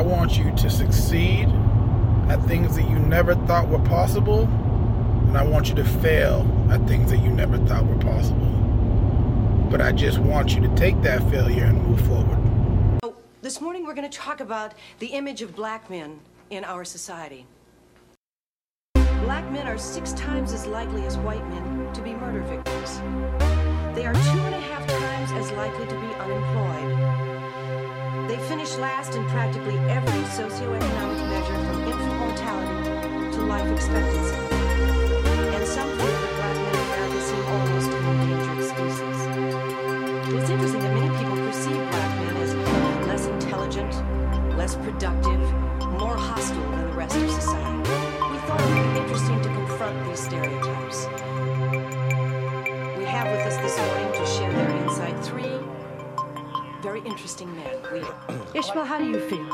I want you to succeed at things that you never thought were possible, and I want you to fail at things that you never thought were possible. But I just want you to take that failure and move forward. So This morning we're going to talk about the image of black men in our society. Black men are six times as likely as white men to be murder victims. They are two and a half times as likely to be unemployed. They finish last in practically every socioeconomic measure from infant mortality to life expectancy. And some think that black men in America seem almost an endangered species. It's interesting that many people perceive black men as less intelligent, less productive, more hostile than the rest of society. We thought it would be interesting to confront these stereotypes. We have with us this morning very interesting men. We, Ishmael, how do you feel?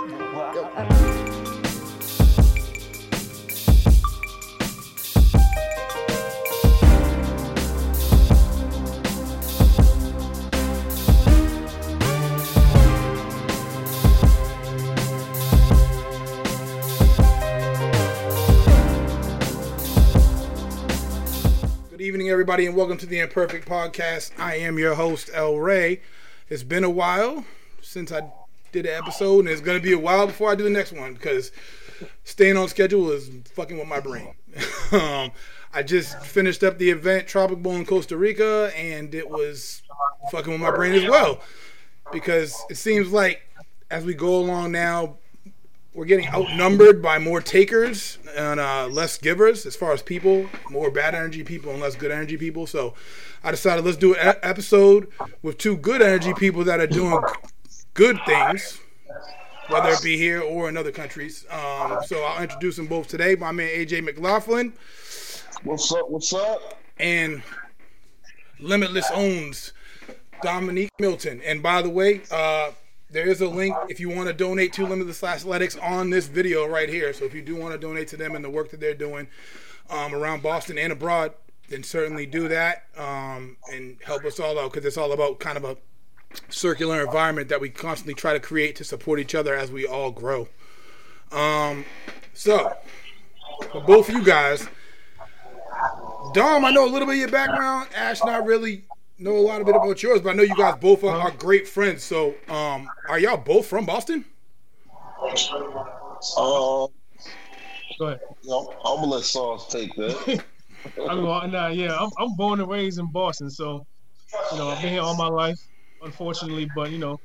Good evening, everybody, and welcome to the Imperfect Podcast. I am your host, El Rey. It's been a while since I did an episode, and it's to be a while before I do the next one because staying on schedule is fucking with my brain. um, I just finished up the event Tropic Bowl in Costa Rica, and it was fucking with my brain as well because it seems like as we go along now, we're getting outnumbered by more takers and uh, less givers as far as people, more bad energy people and less good energy people. So I decided let's do an episode with two good energy people that are doing good things, whether it be here or in other countries. Um, so I'll introduce them both today. My man AJ McLaughlin What's up? What's up? and Limitless owns Dominique Milton. And by the way, uh, there is a link if you want to donate to Limitless Athletics on this video right here. So if you do want to donate to them and the work that they're doing um, around Boston and abroad, then certainly do that um, and help us all out because it's all about kind of a circular environment that we constantly try to create to support each other as we all grow. Um, so, for both of you guys, Dom, I know a little bit of your background. Ash, not really know a lot of bit about yours, but I know you guys both are, are great friends. So, um, are y'all both from Boston? Um, Go ahead. you know, I'm gonna let Sauce take that. I'm going, nah, yeah, I'm, I'm born and raised in Boston, so you know I've been here all my life, unfortunately, but you know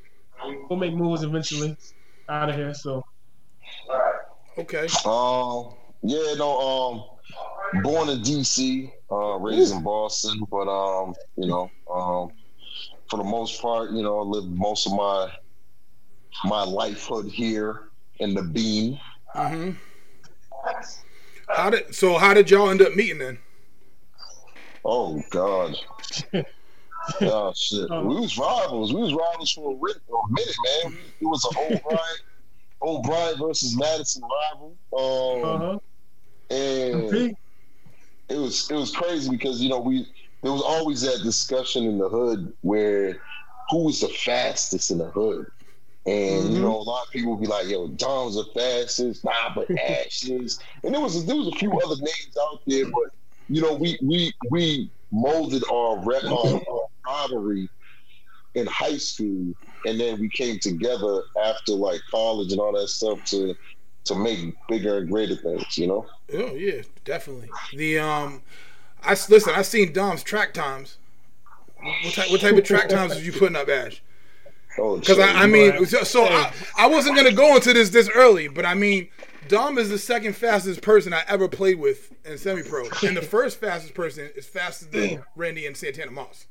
we'll make moves eventually out of here. So Okay. um, yeah, no, um, born in DC, uh, raised in Boston, but um, you know, um, for the most part, you know, I lived most of my my lifehood here in the Bean. Mm-hmm. How did so? How did y'all end up meeting then? Oh God. Oh shit. Um, we was rivals. We was rivals for a, ri- a minute, man. It was an O'Brien, O'Brien versus Madison rival. Um, uh-huh. and it was it was crazy because you know we there was always that discussion in the hood where who was the fastest in the hood. And you Mhm. know, a lot of people would be like, "Yo, Dom's the fastest." Nah, but Ash is. And there was there was a few other names out there, but you know, we we we molded our, re- our, our rivalry in high school, and then we came together after like college and all that stuff to to make bigger and greater things. You know. Oh yeah, definitely. The um, I listen. I've seen Dom's track times. What type, what type of track times was you putting up, Ash? Oh, Because shit. I, I mean, so, so I, I wasn't gonna go into this this early, but I mean, Dom is the second fastest person I ever played with in semi-pro, and the first fastest person is faster than Randy and Santana Moss.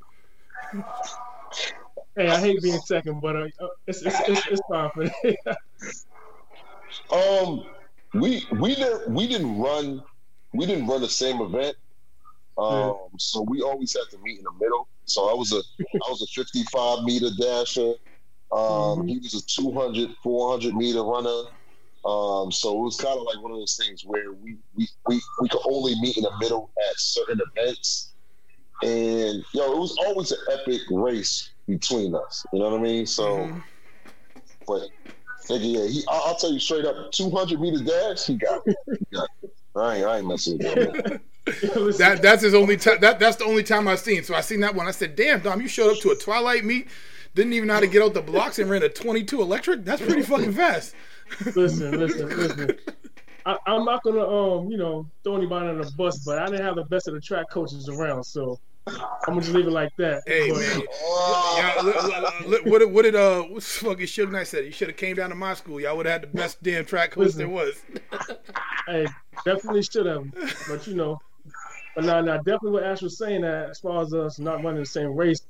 hey, I hate being second, but uh, uh, it's, it's it's it's fine for me. Um, we we didn't we didn't run we didn't run the same event. Um, so we always had to meet in the middle. So I was a I was a 55 meter dasher. Um, Mhm. he was a 200 400 meter runner. Um, so it was kind of like one of those things where we we, we we could only meet in the middle at certain events. And yo, it was always an epic race between us. You know what I mean? So, Mhm. but yeah, he, I'll, I'll tell you straight up, 200 meter dash, he got it. He got it. I ain't, I ain't messing with that. That that's his only time. That that's the only time I've seen. So I seen that one. I said, "Damn, Dom, you showed up to a Twilight meet, didn't even know how to get out the blocks and ran a 22 electric. That's pretty fucking fast." listen, listen, listen. I, I'm not gonna um, you know, throw anybody on the bus, but I didn't have the best of the track coaches around, so I'm gonna just leave it like that. Hey But- man, yeah, look, look, look, what did what did uh what's fucking Suge Knight said? You should have came down to my school. Y'all would have had the best damn track coach there was. Hey, definitely should have. But you know, but now, now definitely what Ash was saying that as far as us not running the same race,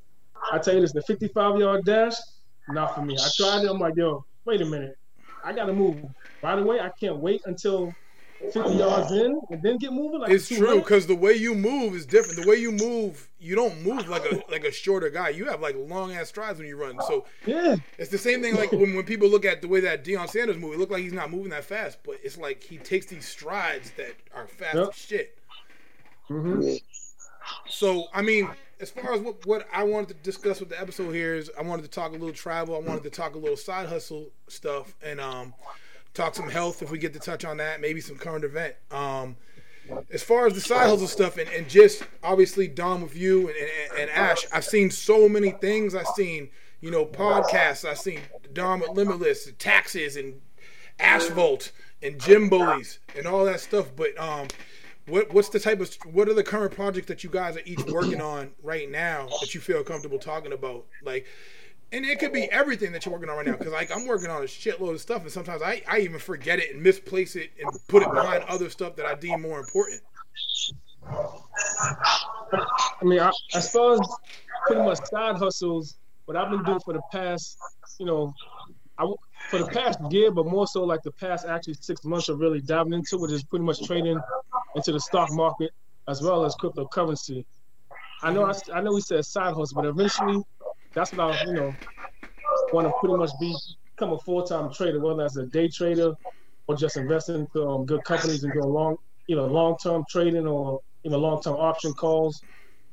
I tell you this: the 55 yard dash, not for me. I tried it. I'm like, yo, wait a minute, I gotta move By the way, I can't wait until 50 yards in and then get moving. Like It's true because the way you move is different. The way you move, you don't move like a like a shorter guy. You have like long ass strides when you run. So Yeah, it's the same thing like when, when people look at the way that Deion Sanders move, it look like he's not moving that fast, but it's like he takes these strides that are fast Yep. as shit. hmm So I mean, as far as what, what I wanted to discuss with the episode here is, I wanted to talk a little travel. I wanted to talk a little side hustle stuff, and um, talk some health if we get to touch on that. Maybe some current event. Um, as far as the side hustle stuff, and, and just obviously Dom with you and, and, and Ash, I've seen so many things. I've seen you know podcasts. I've seen Dom with Limitless, taxes, and asphalt, and gym bullies, and all that stuff. But um, what what's the type of what are the current projects that you guys are each working on right now that you feel comfortable talking about? Like, and it could be everything that you're working on right now. Because like I'm working on a shitload of stuff, and sometimes I, I even forget it and misplace it and put it behind other stuff that I deem more important. I mean, I, far as pretty much side hustles, what I've been doing for the past, you know, I for the past year, but more so like the past actually six months of really diving into it is pretty much trading into the stock market as well as cryptocurrency. I know I know we said side hustle, but eventually that's what I you know want to pretty much be become a full time trader, whether as a day trader or just investing into um, good companies and doing long you know long term trading or know long term option calls.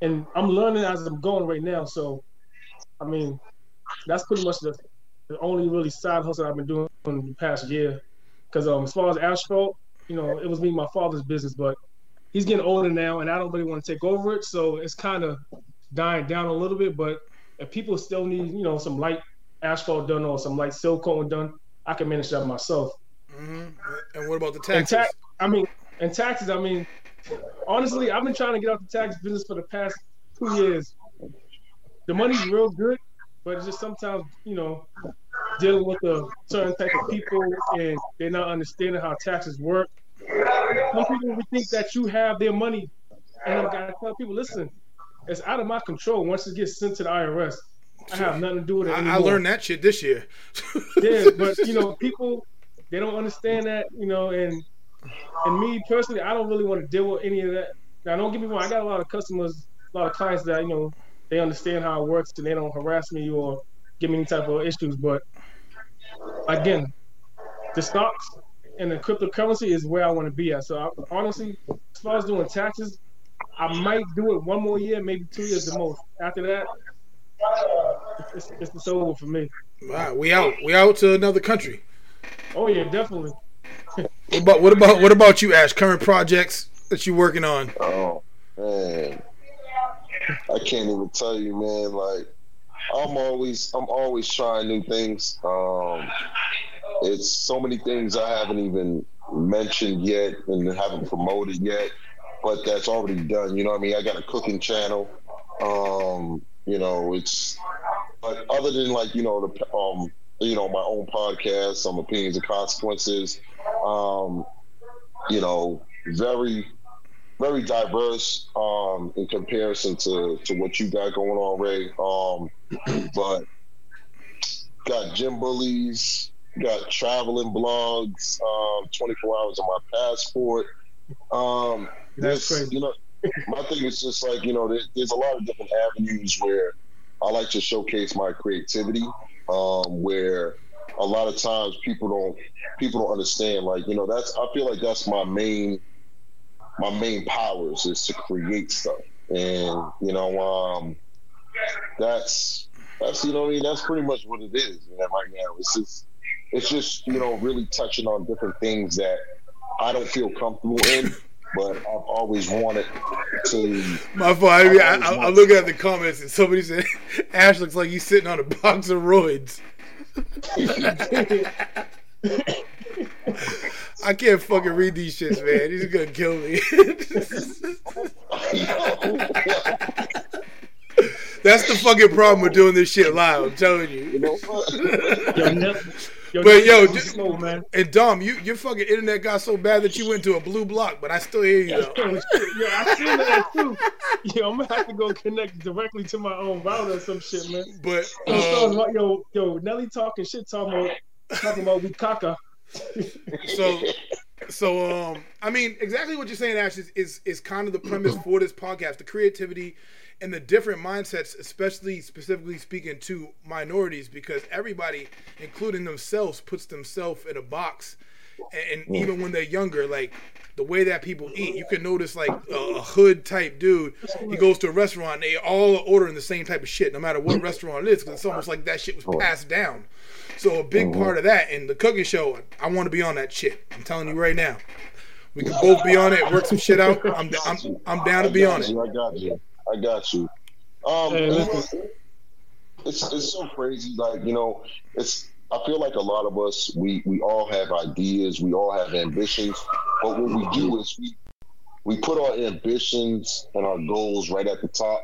And I'm learning as I'm going right now. So, I mean, that's pretty much the, the only really side hustle I've been doing in the past year. Because um, as far as asphalt, you know, it was me my father's business, but he's getting older now, and I don't really want to take over it. So it's kind of dying down a little bit. But if people still need, you know, some light asphalt done or some light silicone done, I can manage that myself. hmm And what about the taxes? tax, I mean, and taxes. I mean, honestly, I've been trying to get out the tax business for the past two years. The money's real good, but it's just sometimes, you know, dealing with a certain type of people and they're not understanding how taxes work. Some people would think that you have their money, and I've gotta tell people, listen, it's out of my control. Once it gets sent to the IRS, I have nothing to do with it I, anymore. I learned that shit this year. Yeah, but you know, people they don't understand that, you know, and and me personally, I don't really want to deal with any of that. Now, don't get me wrong, I got a lot of customers, a lot of clients that you know they understand how it works and they don't harass me or give me any type of issues. But again, the stocks and the cryptocurrency is where I want to be at. So I, honestly, as far as doing taxes, I might do it one more year, maybe two years the most. After that, it's, it's, it's over for me. Wow, we out. We out to another country. Oh yeah, definitely. What about what about what about you, Ash? Current projects that you're working on? Oh man, I can't even tell you, man. Like I'm always, I'm always trying new things. Um, it's so many things I haven't even mentioned yet and haven't promoted yet, but that's already done. You know what I mean? I got a cooking channel. Um, you know, it's but other than like you know the um you know my own podcast, some opinions and consequences. Um, you know, very very diverse um, in comparison to, to what you got going on, Ray. Um, but got gym bullies, got traveling blogs, um, 24 hours on my passport. Um, this. You know, my thing is just like you know, there, there's a lot of different avenues where I like to showcase my creativity. Um, where a lot of times people don't people don't understand. Like you know, that's I feel like that's my main my main powers is to create stuff, and you know, um, that's that's you know, what I mean, that's pretty much what it is. You know, right now, it's just it's just you know really touching on different things that I don't feel comfortable in, but I've always wanted to. My fault. I, mean, I, I, am looking at the comments and somebody said Ash looks like he's sitting on a box of roids. I can't fucking read these shits, man. He's gonna kill me. That's the fucking problem with doing this shit live. I'm telling you. you know Yo, but yo, just, slow, man. and Dom, you your fucking internet got so bad that you went to a blue block, but I still hear you though. yo, I seen that too. Yo, I'm gonna have to go connect directly to my own router or some shit, man. But um, yo, yo, Nelly talking shit, talking about talking about Bukaka. so so um I mean exactly what you're saying, Ash, is, is is kind of the premise for this podcast. The creativity and the different mindsets, especially specifically speaking to minorities, because everybody, including themselves, puts themselves in a box. And, and even when they're younger, like the way that people eat, you can notice like a, hood type dude. He goes to a restaurant, they all are ordering the same type of shit, no matter what restaurant it is, because it's almost like that shit was passed down. So a big mm-hmm. part of that in the cooking show, I want to be on that shit. I'm telling you right now. We can both be on it, work some shit out. I'm I'm, I'm down to be on it. I got you. I got you. Um, hey, it's it's so crazy. Like you know, it's. I feel like a lot of us, we we all have ideas, we all have ambitions, but what we do is we we put our ambitions and our goals right at the top,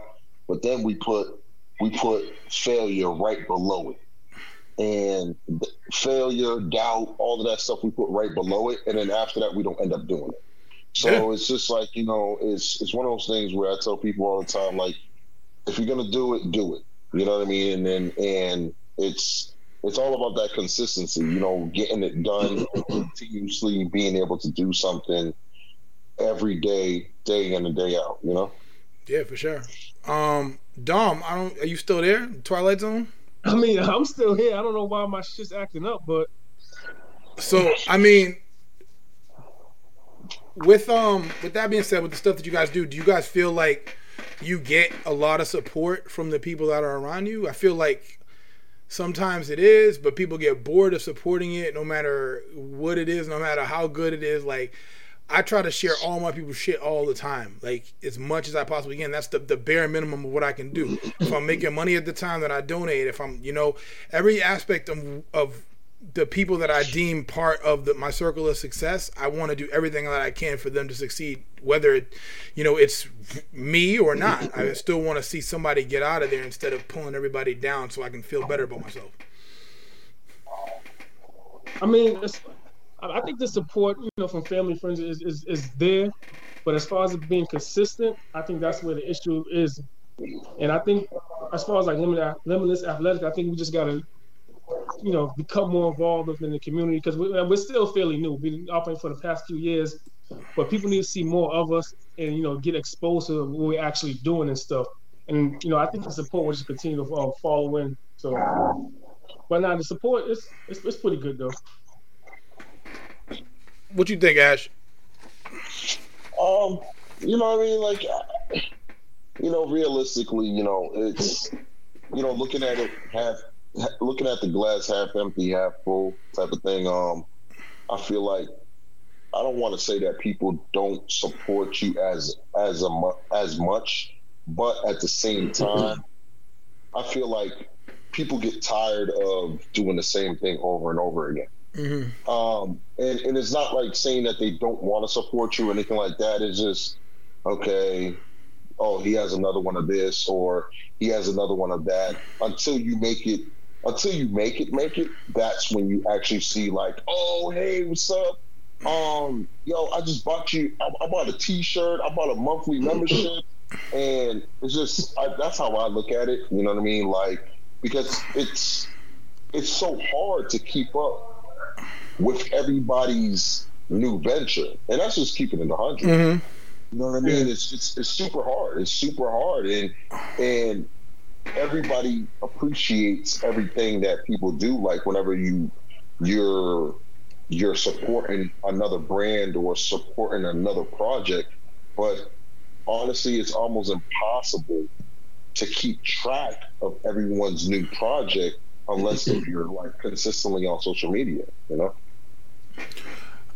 but then we put we put failure right below it and failure, doubt, all of that stuff we put right below it, and then after that we don't end up doing it. So yeah. it's just like you know, it's it's one of those things where I tell people all the time, like, if you're gonna do it, do it. You know what I mean? And and, and it's it's all about that consistency. You know, getting it done continuously, being able to do something every day, day in and day out. You know? Yeah, for sure. Um, Dom, I don't. Are you still there? Twilight Zone? I mean, I'm still here. I don't know why my shit's acting up, but. So I mean, with um with that being said, with the stuff that you guys do, do you guys feel like you get a lot of support from the people that are around you? I feel like sometimes it is, but people get bored of supporting it no matter what it is, no matter how good it is. Like I try to share all my people's shit all the time, like as much as I possibly can. That's the, the bare minimum of what I can do. If I'm making money at the time that I donate, if I'm, you know, every aspect of, of the people that I deem part of the, my circle of success, I want to do everything that I can for them to succeed, whether it, you know, it's me or not. I still want to see somebody get out of there instead of pulling everybody down, so I can feel better about myself. I mean, I think the support, you know, from family friends is, is is there, but as far as being consistent, I think that's where the issue is. And I think, as far as like limitless, limitless athletic, I think we just gotta you know, become more involved within the community because we're, we're still fairly new. We've been operating for the past few years, but people need to see more of us and you know get exposed to what we're actually doing and stuff. And you know, I think the support will just continue to uh, follow in. So, but now the support is it's, it's pretty good though. What you think, Ash? Um, you know, what I mean, like, you know, realistically, you know, it's you know, looking at it half looking at the glass half empty, half full type of thing. Um, I feel like I don't want to say that people don't support you as as a as much, but at the same time, I feel like people get tired of doing the same thing over and over again. Mm-hmm. Um, and, and it's not like saying that they don't want to support you or anything like that. It's just okay. Oh, he has another one of this, or he has another one of that. Until you make it until you make it, make it, that's when you actually see like, oh, hey, what's up? Um, yo, I just bought you. I, I bought a T-shirt. I bought a monthly membership, and it's just I, that's how I look at it. You know what I mean? Like because it's it's so hard to keep up with everybody's new venture, and that's just keeping it a 100 mm-hmm. You know what I mean? It's, it's it's super hard. It's super hard, and and everybody appreciates everything that people do. Like whenever you you're you're supporting another brand or supporting another project, but honestly, it's almost impossible to keep track of everyone's new project unless you're like consistently on social media. You know.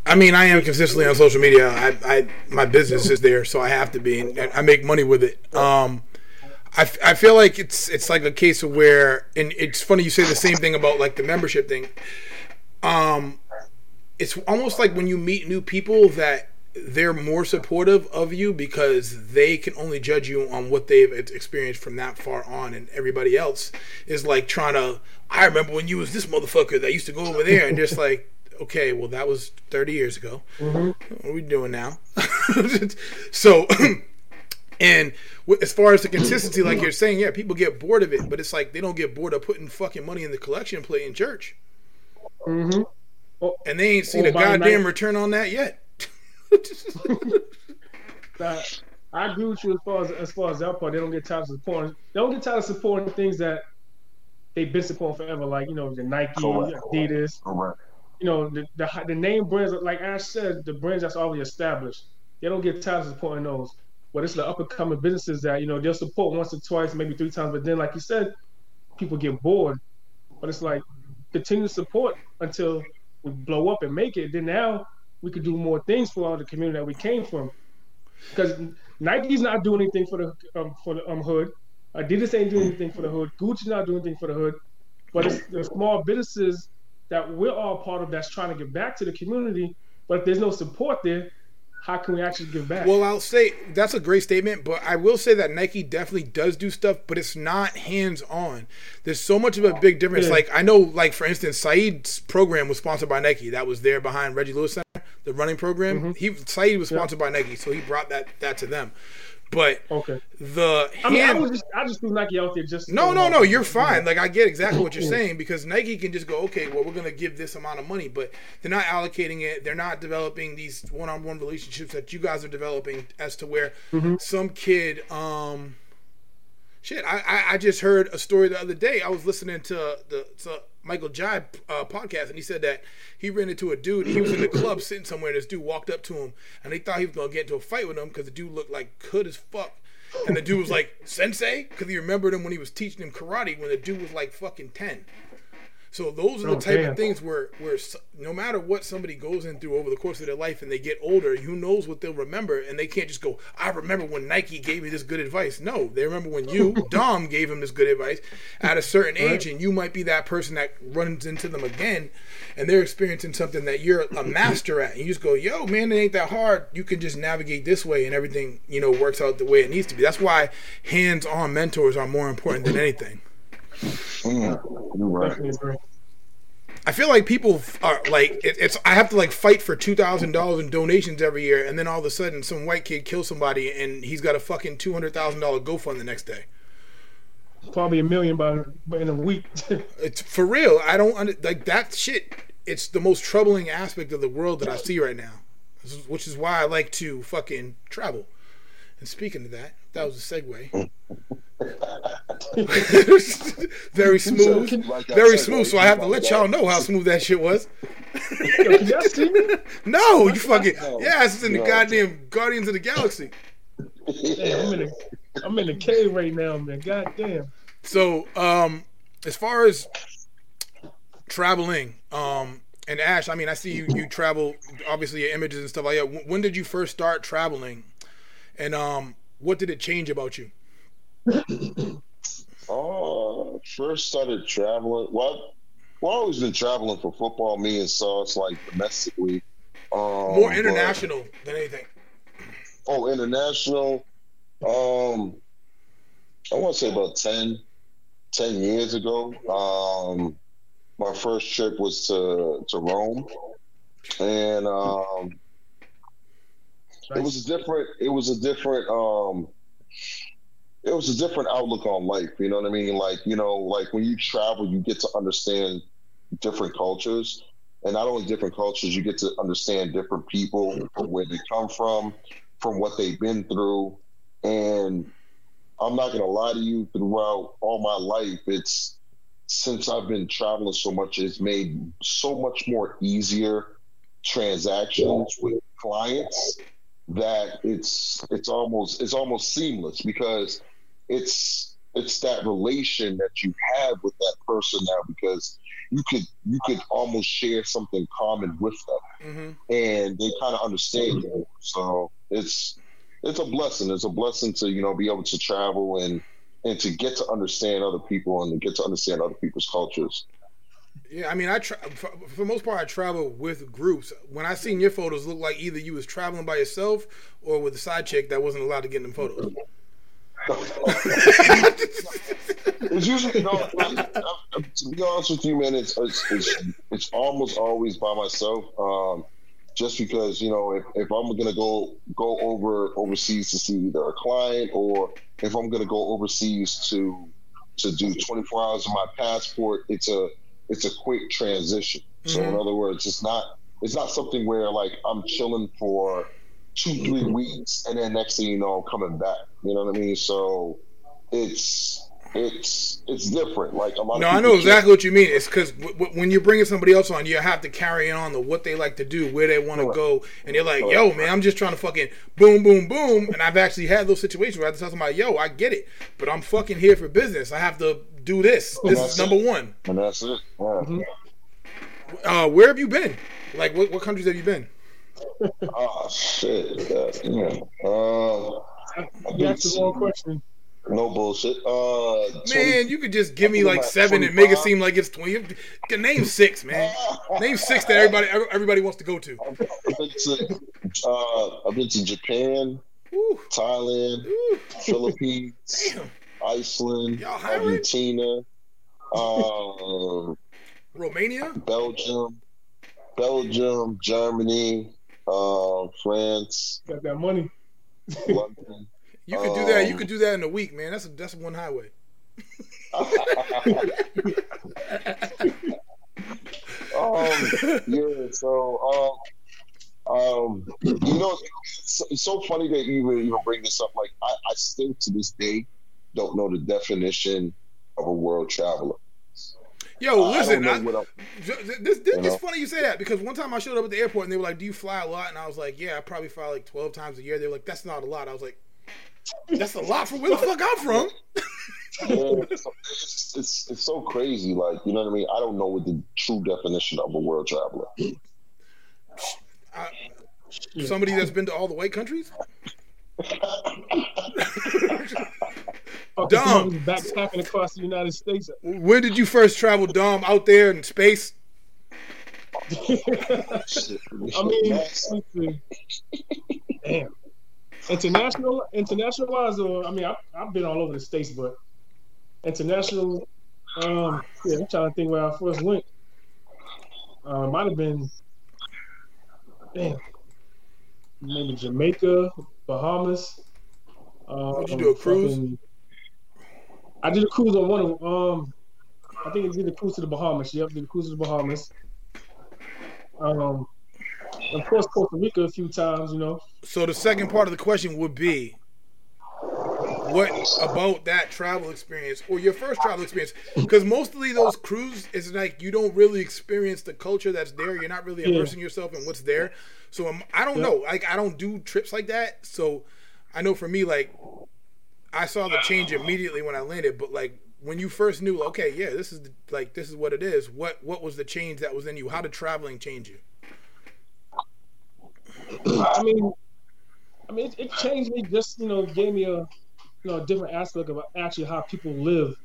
I mean, I am consistently on social media. I, I my business is there, so I have to be, and I make money with it. Um, I, I feel like it's it's like a case of where, and it's funny you say the same thing about like the membership thing. Um, it's almost like when you meet new people that they're more supportive of you because they can only judge you on what they've experienced from that far on, and everybody else is like trying to. I remember when you was this motherfucker that used to go over there, and just like, okay, well that was thirty years ago. Mm-hmm. What are we doing now? so, and as far as the consistency, like you're saying, yeah, people get bored of it, but it's like they don't get bored of putting fucking money in the collection plate in church. Mm-hmm. Oh, And they ain't seen Oh, a goddamn night- return on that yet. that I agree with you as far as as far as that part. They don't get tired of supporting. They don't get tired of supporting things that they've been supporting forever, like you know the Nike, Correct. Adidas. Correct. You know the, the the name brands, like Ash said, the brands that's already established. They don't get tired of supporting those. But it's the up and coming businesses that you know they'll support once or twice, maybe three times. But then, like you said, people get bored. But it's like continue to support until we blow up and make it. Then now we could do more things for all the community that we came from. Because Nike's not doing anything for the um, for the um, hood. Adidas ain't doing anything for the hood. Gucci's not doing anything for the hood. But it's the small businesses that we're all part of that's trying to give back to the community. But if there's no support there, how can we actually give back? Well, I'll say that's a great statement, but I will say that Nike definitely does do stuff, but it's not hands on. There's so much of a big difference. Yeah. Like I know, like for instance, Saeed's program was sponsored by Nike. That was there behind Reggie Lewis Center, the running program. Mm-hmm. He Saeed was Yeah. sponsored by Nike, so he brought that that to them. But okay. the I mean, I hand- just I just threw Nike out there just no, no, no. You're fine. Like I get exactly what you're saying because Nike can just go, okay, well, we're gonna give this amount of money, but they're not allocating it. They're not developing these one-on-one relationships that you guys are developing as to where some kid, um, shit. I, I I just heard a story the other day. I was listening to the to Michael Jai uh, podcast, and he said that he ran into a dude. He was in the club sitting somewhere, and this dude walked up to him, and they thought he was gonna get into a fight with him because the dude looked like hood as fuck. And the dude was like, Sensei? Because he remembered him when he was teaching him karate when the dude was like fucking 10. So those are the Oh, type damn. of things where, where no matter what somebody goes in through over the course of their life and they get older, who knows what they'll remember, and they can't just go, I remember when Nike gave me this good advice. No, they remember when you, Dom, gave him this good advice at a certain age, and you might be that person that runs into them again, and they're experiencing something that you're a master at, and you just go, Yo, man, it ain't that hard. You can just navigate this way, and everything, you know, works out the way it needs to be. That's why hands-on mentors are more important than anything. Mm, you're right. I feel like people are like it, it's. I have to like fight for two thousand dollars in donations every year, and then all of a sudden, some white kid kills somebody, and he's got a fucking two hundred thousand dollar GoFund the next day. Probably a million by, by in a week. It's for real. I don't under, like that shit. It's the most troubling aspect of the world that I see right now, which is why I like to fucking travel. And speaking of that, that was a segue. very smooth, Like very smooth. So I have to let y'all know how smooth that shit was. Yo, can y'all see me? No, you fucking No. yeah, it's in the No. goddamn Guardians of the Galaxy. Damn, I'm in a I'm in a cave right now, man. God damn. So, um, as far as traveling, um, and Ash, I mean, I see you you travel obviously your images and stuff like that. When- When did you first start traveling, and um, what did it change about you? Oh, first started traveling. Well, well, I always been traveling for football. Me and Sauce, like domestically. Um, More but- international than anything. oh, international. Um, I want to say about 10, 10 years ago. Um, my first trip was to to Rome, and um, it was a different. It was a different. Um, it was a different outlook on life. You know what I mean? Like you know, like when you travel, you get to understand different cultures, and not only different cultures, you get to understand different people from where they come from, from what they've been through, and I'm not gonna lie to you. Throughout all my life, it's since I've been traveling so much, it's made so much more easier transactions with clients that it's it's almost it's almost seamless because it's it's that relation that you have with that person now because you could you could almost share something common with them, Mm-hmm. and they kind of understand you. So it's it's a blessing. It's a blessing to you know be able to travel and and to get to understand other people and to get to understand other people's cultures. Yeah, I mean, I tra- for, for the most part I travel with groups. When I seen your photos, look like either you was traveling by yourself or with a side chick that wasn't allowed to get in them photos. It's usually no. I, I, to be honest with you, man, it's it's it's, it's almost always by myself. Um, just because you know, if, if I'm gonna go go over overseas to see either a client or if I'm gonna go overseas to to do 24 hours of my passport, it's a it's a quick transition. So in Mhm. other words, it's not it's not something where like I'm chilling for two three weeks and then next thing you know I'm coming back. You know what I mean? So it's it's it's different. Like a lot No, of I know exactly what you mean. It's because w- w- when you're bringing somebody else on, you have to carry on the what they like to do, where they want to go, and you're like, "Yo, man, I'm just trying to fucking boom, boom, boom." And I've actually had those situations where I have to tell somebody, "Yo, I get it, but I'm fucking here for business. I have to do this. This is number it. one." and that's it. Yeah. Mhm. Uh, where have you been? Like, what, what countries have you been? Oh shit. Yeah. yeah. Uh, You asked the wrong question. no bullshit. Uh, Man, you could just give me like seven and make it seem like it's twenty. Name six, man. Name six that everybody everybody wants to go to. I've been to uh, I've been to Japan, Woo, Thailand, woo, Philippines, damn. Iceland, Argentina, uh, Romania. Belgium, Belgium, Germany, uh, France, Got that money. London. You could do that. You Um, could do that in a week, man. That's a, that's one highway. um, yeah, so um, um, you know, it's, it's so funny that you even, even bring this up. Like, I, I still to this day don't know the definition of a world traveler. Yo, I listen, I, what this, this, it's funny you say that because one time I showed up at the airport and they were like, "Do you fly a lot?" And I was like, "Yeah, I probably fly like twelve times a year." They were like, "That's not a lot." I was like, "That's a lot from where the fuck I'm from." Yeah, it's, it's, it's it's so crazy. Like, you know what I mean? I don't know what the true definition of a world traveler. I, somebody that's been to all the white countries. Somebody's backpacking across the United States. When did you first travel, Dom? Out there in space? I mean, damn. International, international wise, or I mean, I, I've been all over the states, but international. Um, yeah, I'm trying to think where I first went. Uh, might have been, damn, maybe Jamaica, Bahamas. Um, Would you do a cruise? I did a cruise on one of um, I think I did a cruise to the Bahamas. Yep, did a cruise to the Bahamas. Um, of course, Costa Rica a few times. You know, So the second part of the question would be, what about that travel experience or your first travel experience? Because mostly those cruises is like you don't really experience the culture that's there. You're not really Yeah. immersing yourself in what's there. So um, I don't Yeah. know. Like I don't do trips like that. So I know for me, like I saw the change immediately when I landed. But like when you first knew, okay, yeah, this is the, like this is what it is. What what was the change that was in you? How did traveling change you? I mean, I mean, it, it changed me. Just you know, gave me a you know a different aspect of actually how people live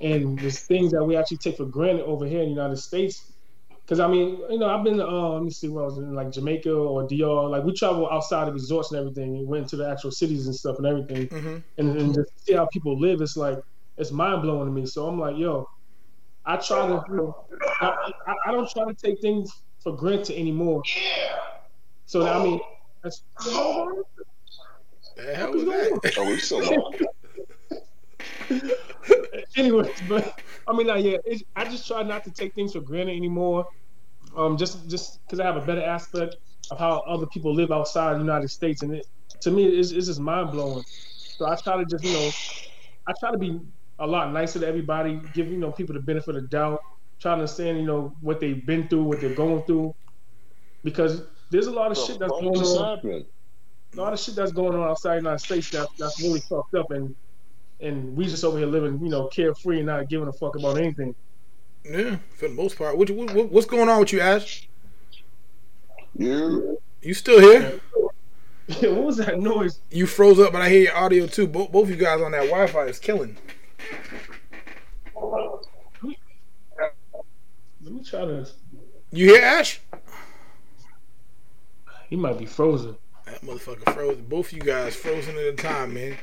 and the things that we actually take for granted over here in the United States. Because I mean, you know, I've been uh, let me see where I was in like Jamaica or DR. Like we travel outside of resorts and everything. and went to the actual cities and stuff and everything, Mm-hmm. and, and just see how people live. It's like it's mind blowing to me. So I'm like, yo, I try to, you know, I, I, I don't try to take things for granted anymore. Yeah. So that, I mean, that's The hell was that? Oh, we still on. anyways, but I mean, like, yeah, I just try not to take things for granted anymore. Um, just just because I have a better aspect of how other people live outside the United States, and it to me, it's, it's just mind blowing. So I try to just you know, I try to be a lot nicer to everybody, give you know people the benefit of the doubt, try to understand you know what they've been through, what they're going through, because there's a lot of shit that's going on a lot of shit that's going on outside the United States that's that's really fucked up and and we just over here living, you know, carefree and not giving a fuck about anything. Yeah, for the most part. What, what, what's going on with you, Ash? You? You still here? Yeah, what was that noise? You froze up, but I hear your audio too. Both both you guys on that Wi-Fi is killing. Let me try this. You hear Ash? He might be frozen. That motherfucker frozen. Both you guys frozen at a time, man.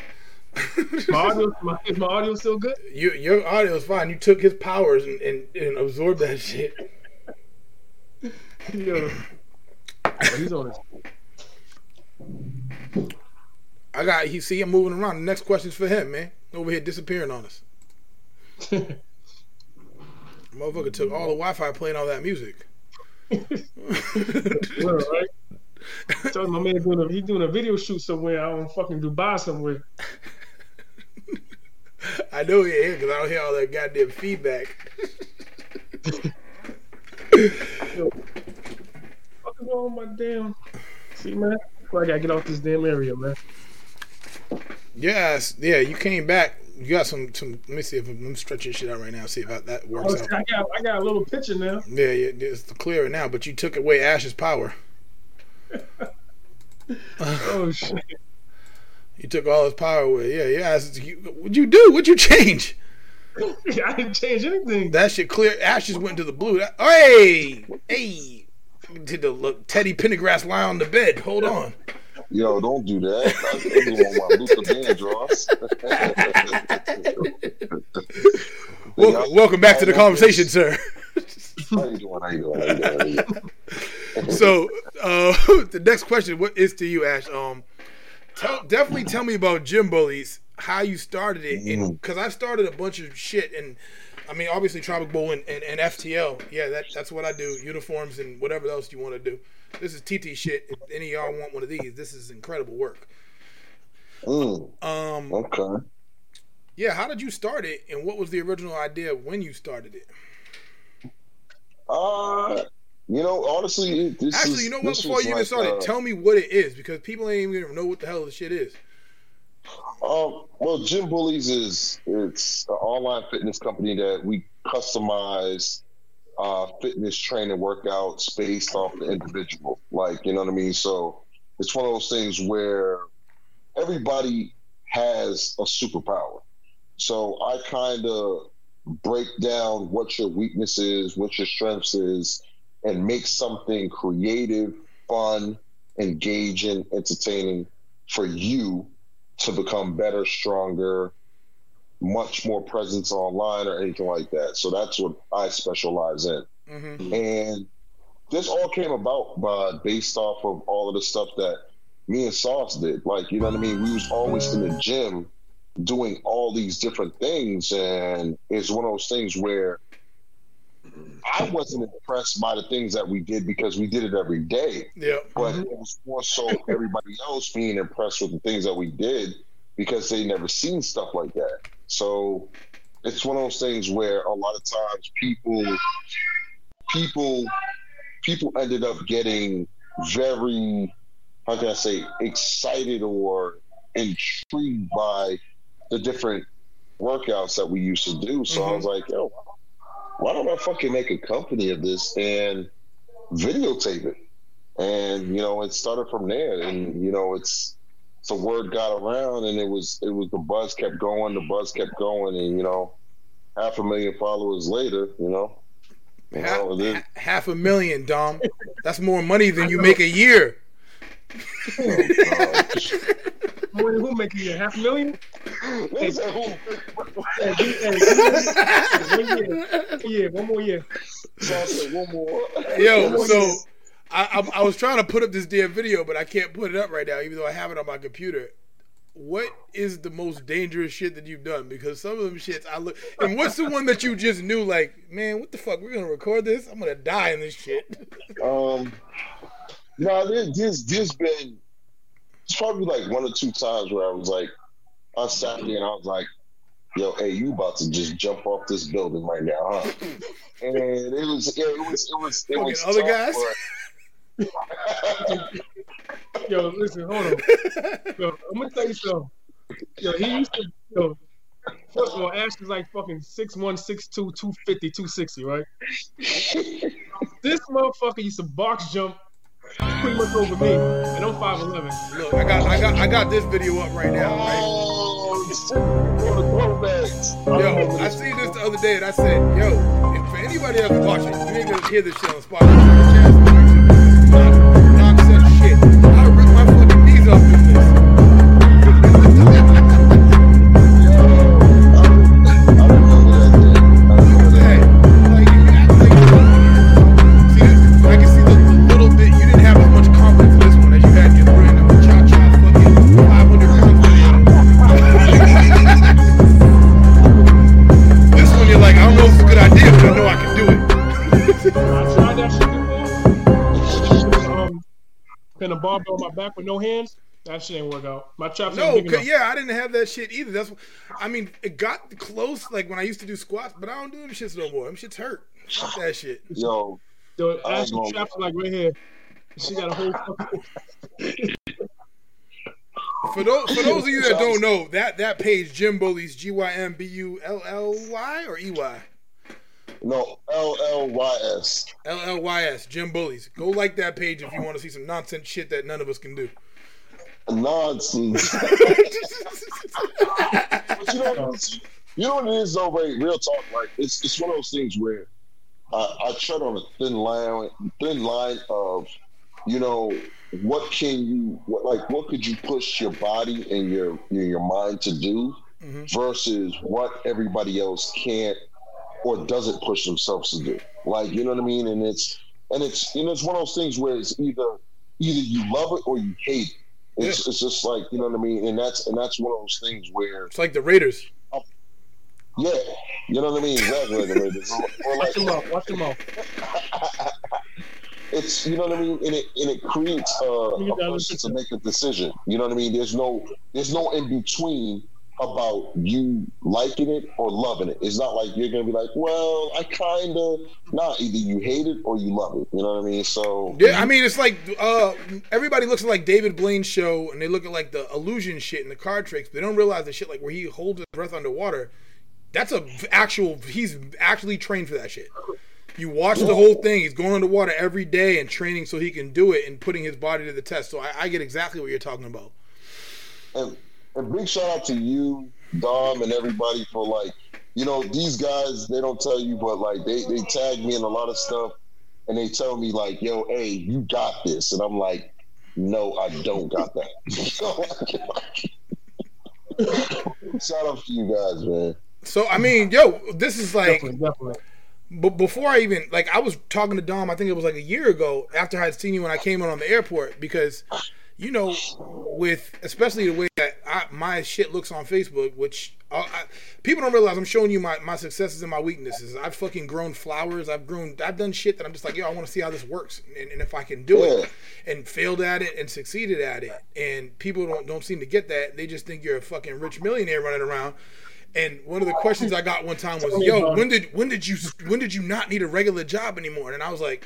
My audio, my, is my audio still good? you, your audio is fine. You took his powers and, and, and absorbed that shit. Oh, he's on his. I got. He see him moving around. The next question's for him, man. Over here disappearing on us. Motherfucker took all the Wi-Fi playing all that music. Well, right? My man doing a, he doing a video shoot somewhere out in fucking Dubai somewhere. I know you're here because I don't hear all that goddamn feedback. Fucking wrong with my damn. See, man, I gotta get off this damn area, man. Yes, yeah, you came back. You got some. some let me see if I'm, stretching shit out right now. See if that works was, out. I got I got a little picture now. Yeah, yeah, it's clearer now. But you took away Ash's power. Oh shit! You took all his power away. Yeah, yeah. it's- What'd you do? What'd you change? I didn't change anything. That shit clear. Ashes went to the blue. That, hey, hey. Did the look Teddy Pendergrass lie on the bed? Hold on. Yo, don't do that. That's on my Luther Vandross. Welcome, welcome back to the conversation, sir. So, uh, the next question what is to you, Ash? Um, tell, definitely tell me about gym bullies, how you started it, and because I started a bunch of shit, and I mean, obviously, Tropic Bowl and, and, and FTL, yeah, that, that's what I do, uniforms and whatever else you want to do. This is TT shit. If any of y'all want one of these, this is incredible work. Mm, Um, okay. yeah, how did you start it, and what was the original idea when you started it? Uh, you know, honestly, this Actually, is, you know what? Before you even like, started, uh, tell me what it is because people ain't even know what the hell the shit is. Um, well, Gym Bullies is it's an online fitness company that we customize uh, fitness training workouts based off the individual. Like, you know what I mean? So it's one of those things where everybody has a superpower. So I kind of break down what your weakness is, what your strengths is, and make something creative, fun, engaging, entertaining for you to become better, stronger, much more presence online or anything like that. So that's what I specialize in. Mm-hmm. And this all came about by based off of all of the stuff that me and Sauce did. Like, you know what I mean? We was always in the gym doing all these different things. And it's one of those things where I wasn't impressed by the things that we did because we did it every day Yeah. but it was more so everybody else being impressed with the things that we did because they never seen stuff like that. So it's one of those things where a lot of times people people people ended up getting very how can I say excited or intrigued by the different workouts that we used to do. So I mm-hmm. was like, yo, why don't I fucking make a company of this and videotape it? and you know it started from there and you know it's the word got around and it was it was the buzz kept going the buzz kept going and you know half a million followers later you know you half, know, ha- half a million, Dom. That's more money than you make a year. Oh, more than who making you a half a million? They said, "Who?" Hey, give- hey, give one year, one more year. So one more Yo, One so year. I, I I was trying to put up this damn video, but I can't put it up right now, even though I have it on my computer. What is the most dangerous shit that you've done? Because some of them shits I look, and what's the one that you just knew, like, man, what the fuck? We're gonna record this. I'm gonna die in this shit. um no there, there's there's been it's probably like one or two times where I was like I sat there and I was like yo hey you about to just jump off this building right now huh and it was yeah, it was it was it was other guys? Yo, listen, hold on. Yo, I'm gonna tell you something. Yo, he used to. Yo, First of all, Ash is like fucking 6'1", 6'2", 250, 260, right? this motherfucker used to box jump pretty much over me, and I'm 5'11". Look, I got, I got, I got this video up right now. Right? Oh, Yo, I seen this the other day, and I said, "Yo, for anybody else watching, you ain't gonna hear this shit on Spotify. On my back with no hands. That shit ain't work out. My traps No, ain't big 'cause- enough. yeah, I didn't have that shit either. That's, what, I mean, it got close like when I used to do squats, but I don't do them shits no more. Them shits hurt. Fuck that shit. Yo, The I Ash's traps like right here. She got a whole. For those, for those of you that don't know, that that page Gym Bullies G Y M B U L L Y or E Y no, L L Y S. L L Y S Gym Bullies. Go like that page if you want to see some nonsense shit that none of us can do. Nonsense. But you know, what it is? you know what it is though, Ray. Real talk, like it's it's one of those things where I, I tread on a thin line, thin line of, you know, what can you, what, like, what could you push your body and your your, your mind to do, mm-hmm. versus what everybody else can't or doesn't push themselves to do. Like, you know what I mean? And it's and it's you know it's one of those things where it's either either you love it or you hate it. It's, it's just like you know what I mean, and that's and that's one of those things where It's like the Raiders. yeah, you know what I mean, exactly. Like, or, or Watch him like out. Watch him out. it's you know what I mean, and it and it creates uh, a person to make a decision. You know what I mean? There's no there's no in between about you liking it or loving it. It's not like you're gonna be like, well, I kind of nah. Either you hate it or you love it. You know what I mean? So Yeah, I mean it's like uh, everybody looks at like David Blaine's show, and they look at like the illusion shit and the card tricks. But they don't realize the shit like where he holds his breath underwater. That's a actual. He's actually trained for that shit. You watch the whole thing. He's going underwater every day and training so he can do it and putting his body to the test. So I, I get exactly what you're talking about. and, and big shout out to you, Dom, and everybody for like, you know, these guys, they don't tell you, but like they, they tag me in a lot of stuff and they tell me like, yo, hey, you got this. And I'm like, no, I don't got that. shout out to you guys, man. So I mean, yo, this is like Definitely, definitely. But before I even like, I was talking to Dom. I think it was like a year ago after I had seen you when I came in on the airport because, you know, with especially the way that I, my shit looks on Facebook, which uh, I, people don't realize I'm showing you my, my successes and my weaknesses. I've fucking grown flowers. I've grown. I've done shit that I'm just like, yo, I want to see how this works and, and if I can do it, and failed at it and succeeded at it. And people don't don't seem to get that. They just think you're a fucking rich millionaire running around. And one of the questions I got one time was, "Yo, when did when did you when did you not need a regular job anymore?" And I was like,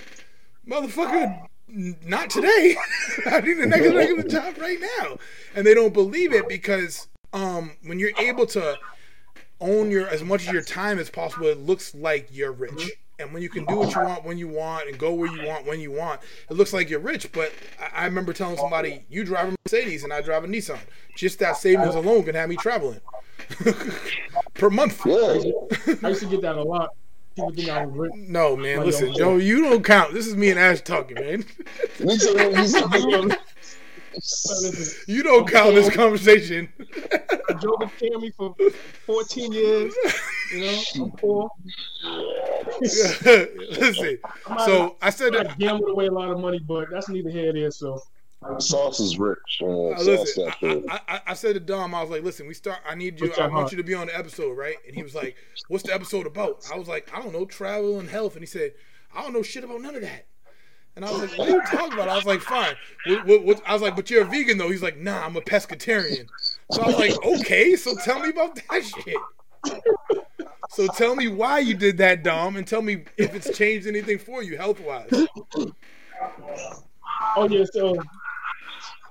"Motherfucker, not today. I need a regular, regular job right now." And they don't believe it because um, when you're able to own your as much of your time as possible, it looks like you're rich. And when you can do what you want when you want and go where you want when you want, it looks like you're rich. But I, I remember telling somebody, "You drive a Mercedes and I drive a Nissan. Just that savings alone can have me traveling per month." Yeah. I used to get that a lot. People think I was rich. No, man. Like, Listen, Joe, you don't count. This is me and Ash talking, man. Me too, man. You said- Listen, You don't count this conversation. I drove a Camry for 14 years. You know, I'm poor. Listen. So I said I that. gambled away a lot of money, but that's neither here nor there. So Sauce is rich. Man. Uh, Sauce listen, I. I, I, I said to Dom, I was like, "Listen, we start. I need you. I want you to be on the episode, right?" And he was like, "What's the episode about?" I was like, "I don't know, travel and health." And he said, "I don't know shit about none of that." And I was like, "What are you talking about?" I was like, "Fine." What, what, what, I was like, "But you're a vegan, though." He's like, "Nah, I'm a pescatarian." So I was like, "Okay, so tell me about that shit." So tell me why you did that, Dom, and tell me if it's changed anything for you health wise. Oh yeah, so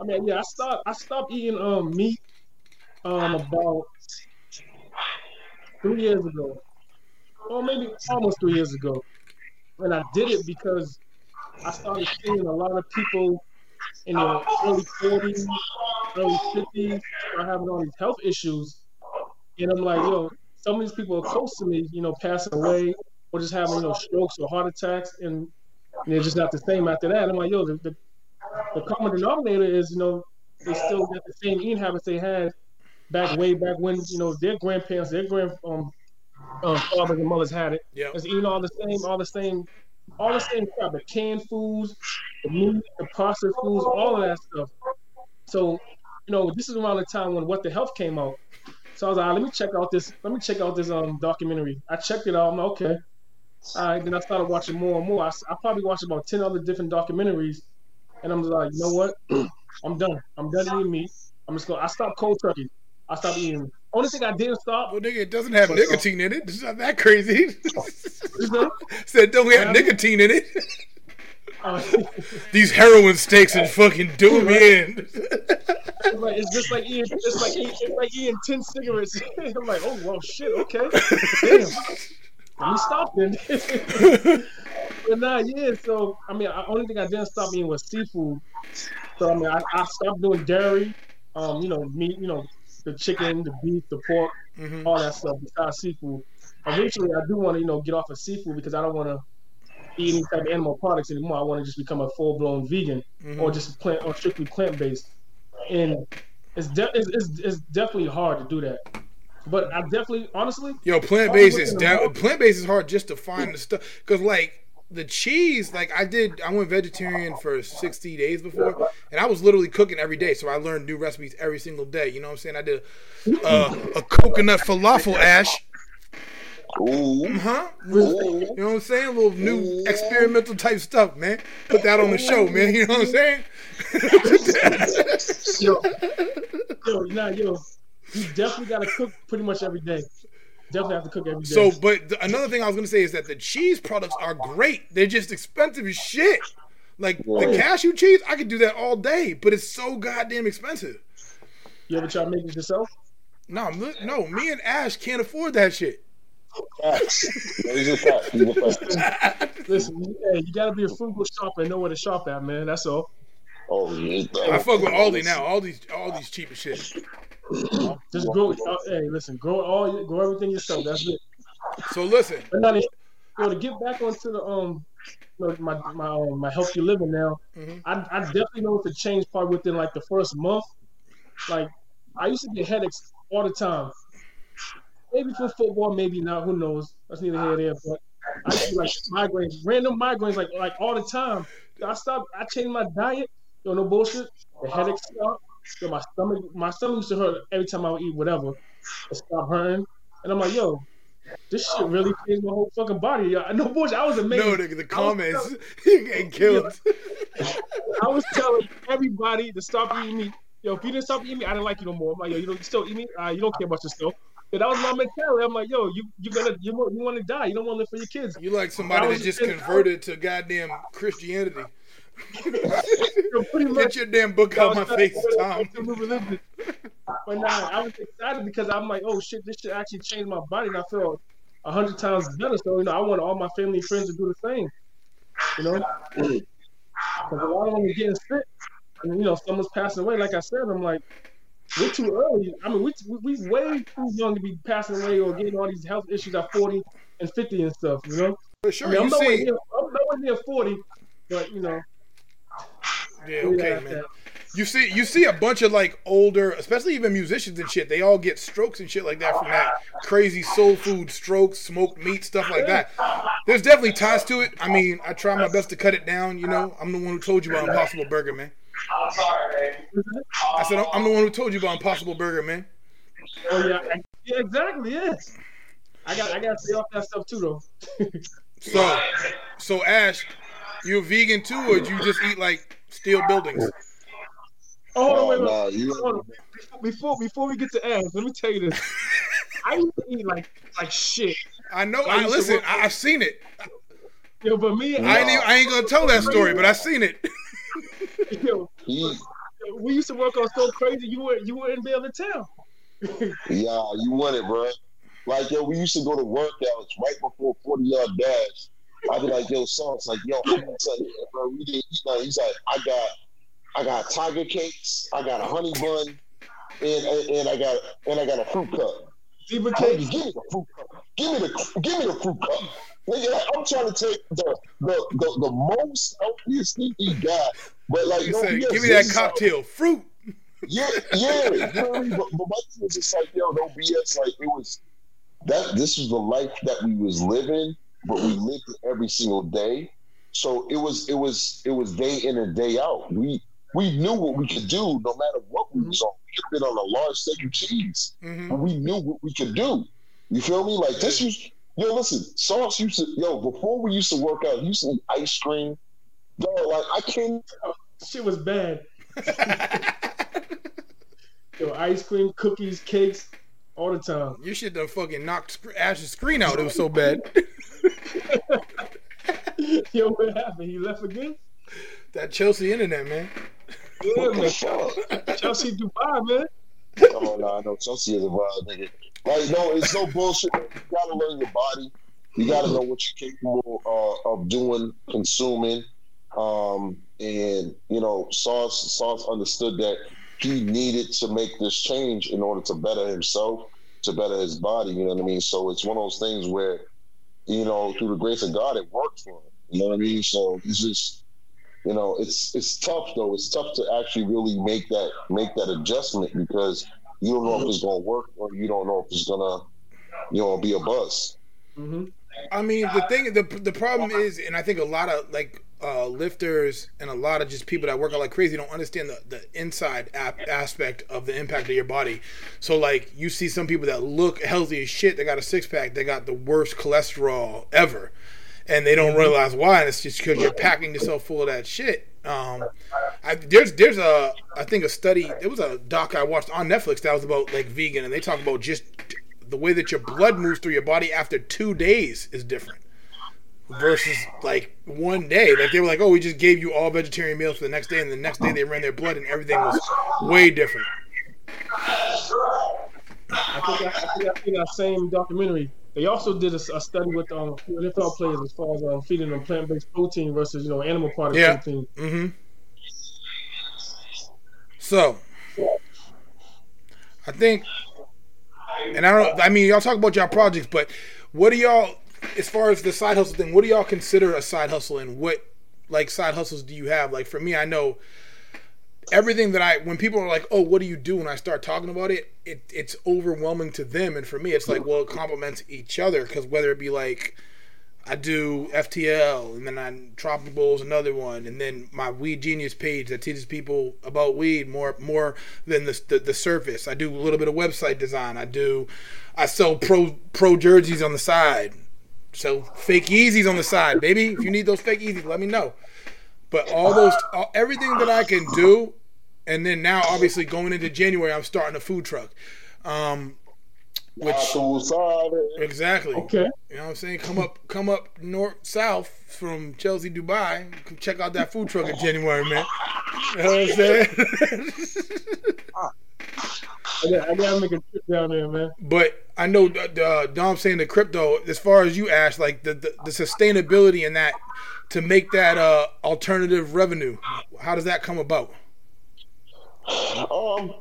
I mean, yeah, I stopped. I stopped eating um meat um about three years ago, or maybe almost three years ago, and I did it because I started seeing a lot of people in their early 40s, early 50s are having all these health issues, and I'm like, yo, some of these people are close to me, you know, passing away or just having you know strokes or heart attacks, and they're just not the same after that. I'm like, yo, the, the, the common denominator is, you know, they still got the same eating habits they had back way back when, you know, their grandparents, their grand um, um fathers and mothers had it. Yeah. It's eating all the same, all the same, all the same crap, the canned foods, the meat, the processed foods, all of that stuff. So, you know, this is around the time when What the Health came out. So I was like, let me check out this, let me check out this um documentary. I checked it out. I'm like, okay. All right, then I started watching more and more. I, I probably watched about 10 other different documentaries. And I'm like, you know what? I'm done. I'm done eating meat. I'm just going to, I stopped cold turkey. I stopped eating. Only thing I didn't stop. Well, nigga, it doesn't have So- nicotine in it. It's not that crazy. Said don't have nicotine in it. uh, These heroin steaks are fucking doing me in. it's, like, it's just like eating, it's like eating, it's like eating 10 cigarettes. I'm like, oh, well, shit, okay. Damn. Let me stop then. but nah, yeah. So I mean, the only thing I didn't stop eating was seafood. So I mean, I, I stopped doing dairy. Um, you know, meat. You know, the chicken, the beef, the pork, Mhm. all that stuff. Besides seafood. Eventually, I do want to, you know, get off of seafood because I don't want to eat any type of animal products anymore. I want to just become a full blown vegan Mhm. or just plant or strictly plant based. And it's, de- it's, it's it's definitely hard to do that. But I definitely, honestly, Yo, plant based is look down. Plant based is hard just to find the stuff because like the cheese. Like I did, I went vegetarian for sixty days before, and I was literally cooking every day. So I learned new recipes every single day. You know what I'm saying? I did uh, a coconut falafel ash. Ooh. Huh? Ooh. You know what I'm saying? A little new experimental type stuff, man. Put that on the show, man. You know what I'm saying? yo, yo, nah, yo, you definitely got to cook pretty much every day. Definitely have to cook every day. So, but the, another thing I was gonna say is that the cheese products are great. They're just expensive as shit. Like the cashew cheese, I could do that all day, but it's so goddamn expensive. you ever try to make it yourself? No, mi- no, me and Ash can't afford that shit. Facts. Those are facts. These are facts. Listen, you- hey, you got to be a frugal shopper and know where to shop at, man. That's all. Oh, yeah. I fuck with Aldi now. Aldi's Aldi's cheap as shit. Just grow. Uh, hey, listen, grow all, grow everything yourself. That's it. So listen, But now, you know, to get back onto the um, you know, my my um, my healthy living now, Mhm. I I definitely noticed a change probably within like the first month. Like I used to get headaches all the time. Maybe from football, maybe not. Who knows? That's neither here nor there. But I used to like migraines, random migraines, like like all the time. I stopped. I changed my diet. Yo, no bullshit. The headaches stopped. Yo, my stomach, my stomach used to hurt every time I would eat whatever. It stopped hurting, and I'm like, yo, this shit really changed my whole fucking body. Yo, no bullshit. I was amazed. no, nigga, the comments getting killed. I was telling everybody to stop eating meat. Yo, if you didn't stop eating meat, I didn't like you no more. I'm like, yo, you don't you still eat meat? Uh, you don't care about yourself. And that was my mentality. I'm like, yo, you you gonna you want you want to die. You don't want to live for your kids. You like somebody that just converted to goddamn Christianity. Get your damn book out my face, Tom. It's a new religion. But nah, I was excited because I'm like, oh shit, this shit actually changed my body, and I feel a hundred times better. So you know, I want all my family and friends to do the same. You know, because a lot of them are getting sick, and you know, someone's passing away. Like I said, I'm like, we're too early. I mean, we we we way too young to be passing away or getting all these health issues at 40 and 50 and stuff. You know, For I sure, mean, I'm you nowhere see. near, I'm nowhere near 40, but you know, Yeah, okay, man. You see, you see a bunch of like older, especially even musicians and shit. They all get strokes and shit like that from that crazy soul food strokes, smoked meat, stuff like that. There's definitely ties to it. I mean, I try my best to cut it down. You know, I'm the one who told you about Impossible Burger, man. I said I'm- the one who told you about Impossible Burger, man. Oh yeah, yeah, exactly. Yeah, I got I got to stay off that stuff too, though. So, so Ash, you're vegan too, or do you just eat like steel buildings? Oh Oh, wait, wait, nah, you hold on. Before before we get to ass, let me tell you this. I used to eat like like shit. I know. I I listen. work- I, I've seen it. Yo, but me, I ain't, even- I ain't gonna tell that story, but I seen it. yo, we used to work on so crazy. You were you were in the other town. yeah, you want it, bro. Like yo, we used to go to workouts right before forty yard dash. I'd be like, yo, son, it's like, yo, I didn't tell you, bro, we didn't eat nothing. He's like, I got, I got tiger cakes, I got a honey bun, and and, and I got and I got a fruit cup. Nigga, cakes. give me the fruit cup. Give me the give me the fruit cup. Nigga, I'm trying to take the the the, the most healthiest thing he got, but like, You no, said, give me that cocktail, fruit. yeah, yeah. You know I mean? But, but my thing was just like, yo, no BS. Like it was that. This was the life that we was living, but we lived it every single day. So it was, it was, it was day in and day out. We we knew what we could do, no matter what we was on. We could have been on a large steak and cheese, hmm but we knew what we could do. You feel me? Like this was Yo, listen, Sauce used to. Yo, before we used to work out, he used to eat ice cream. Yo, like I can't. Shit was bad. Yo, ice cream, cookies, cakes, all the time. You shit done fucking knocked sc- Ash's screen out. It was so bad. Yo, what happened? He left again? that Chelsea internet, man. Yeah, man. Chelsea, Dubai, man. Oh no, I know Chelsea is a wild nigga. Like no, it's no bullshit. You gotta learn your body. You gotta know what you're capable uh, of doing, consuming. Um, and you know, Sauce Sauce understood that he needed to make this change in order to better himself, to better his body. You know what I mean? So it's one of those things where, you know, through the grace of God, it worked for him. You know what I mean? So it's just, you know, it's it's tough though. It's tough to actually really make that make that adjustment because you don't know if it's gonna work or you don't know if it's gonna, you know, be a buzz. hmm I mean, the thing, the the problem is, and I think a lot of like uh, lifters and a lot of just people that work out like crazy don't understand the, the inside ap- aspect of the impact of your body. So like, you see some people that look healthy as shit, they got a six pack, they got the worst cholesterol ever, and they don't realize why. And it's just because you're packing yourself full of that shit. Um, I, there's there's a I think a study. There was a doc I watched on Netflix that was about like vegan, and they talk about just the way that your blood moves through your body after two days is different versus like one day. Like they were like, oh, we just gave you all vegetarian meals for the next day, and the next day they ran their blood, and everything was way different. I think I, I think I seen that same documentary. They also did a, a study with um NFL players as far as um, feeding them plant-based protein versus you know animal product Yeah. protein. Mm-hmm. So, I think, and I don't. I mean, y'all talk about y'all projects, but what do y'all, as far as the side hustle thing, what do y'all consider a side hustle, and what like side hustles do you have? Like for me, I know everything that I when people are like, "Oh, what do you do?" when I start talking about it, it it's overwhelming to them, and for me, it's like, well, it complements each other because whether it be like I do FTL, and then I Tropical is another one, and then my Weed Genius page that teaches people about weed more more than the, the the surface. I do a little bit of website design. I do, I sell pro pro jerseys on the side, sell fake Yeezys on the side, baby. If you need those fake Yeezys, let me know. But all those, all, everything that I can do, and then now obviously going into January, I'm starting a food truck. Um, which exactly. Okay. You know what I'm saying? Come up, come up north south from Chelsea, Dubai. Come check out that food truck in January, man. You know what I'm saying? I got, I gotta make a trip down there, man. but I know uh, Dom saying the crypto. As far as you asked, like the, the the sustainability in that to make that uh, alternative revenue. How does that come about? Um,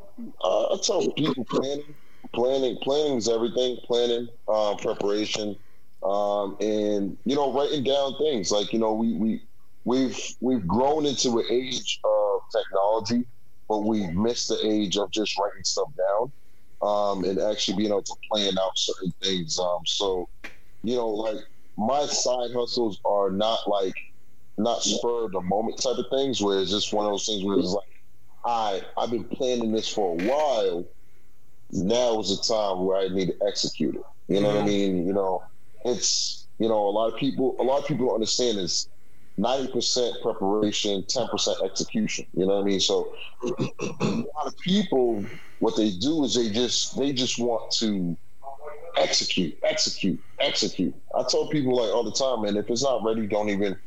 uh, I tell people planning, planning, planning is everything. Planning, um, preparation, um, and you know, writing down things. Like you know, we we we've we've grown into an age of technology, but we've missed the age of just writing stuff down, um, and actually being able to plan out certain things. Um, so, you know, like my side hustles are not like not spur of the moment type of things, where it's just one of those things where it's like. I I've been planning this for a while. Now is the time where I need to execute it. You know what I mean? You know, it's you know a lot of people a lot of people don't understand is ninety percent preparation, ten percent execution. You know what I mean? So a lot of people what they do is they just they just want to execute, execute, execute. I tell people like all the time, man, if it's not ready, don't even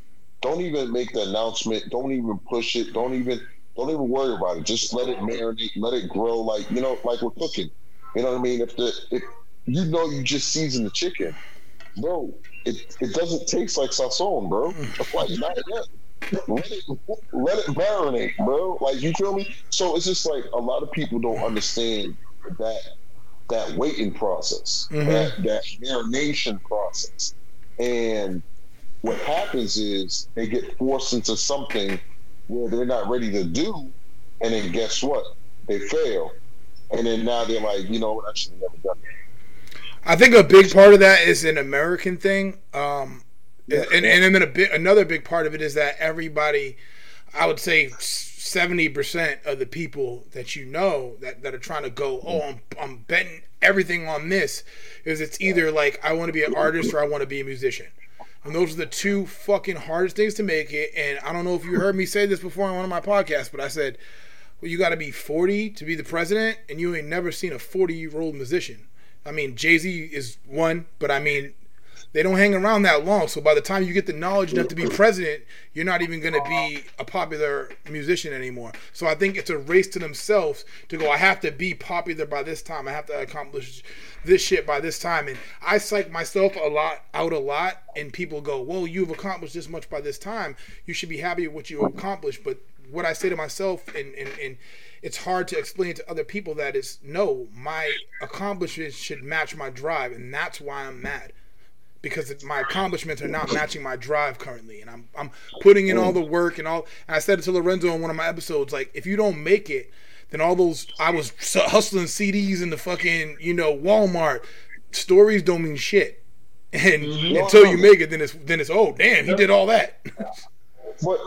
don't even make the announcement. Don't even push it. Don't even don't even worry about it. Just let it marinate, let it grow. Like you know, like we're cooking. You know what I mean? If the if you know you just season the chicken, bro. It it doesn't taste like sazon, bro. like not yet. Let it let it marinate, bro. Like you feel me? So it's just like a lot of people don't understand that that waiting process, Mhm. that that marination process, and what happens is they get forced into something where they're not ready to do, and then guess what? They fail, and then now they're like, you know what? I should have never done that. I think a big part of that is an American thing. Um, and, and then a bit, another big part of it is that everybody, I would say, seventy percent of the people that you know that, that are trying to go, oh, I'm, I'm betting everything on this, is it's either like I want to be an artist or I want to be a musician. And those are the two fucking hardest things to make it. And I don't know if you heard me say this before on one of my podcasts, but I said, well, you got to be 40 to be the president, and you ain't never seen a 40 year old musician. I mean, Jay Z is one, but I mean, they don't hang around that long. So by the time you get the knowledge enough to be president, you're not even going to be a popular musician anymore. So I think it's a race to themselves to go, I have to be popular by this time. I have to accomplish this shit by this time. And I psych myself a lot out a lot, and people go, well, you've accomplished this much by this time. You should be happy with what you accomplished. But what I say to myself, and, and, and it's hard to explain to other people that is no, my accomplishments should match my drive, and that's why I'm mad because my accomplishments are not matching my drive currently, and I'm I'm putting in all the work and all. And I said it to Lorenzo in one of my episodes, like if you don't make it, then all those I was hustling CDs in the fucking you know Walmart stories don't mean shit. And mm-hmm. until you make it, then it's then it's oh damn he did all that. But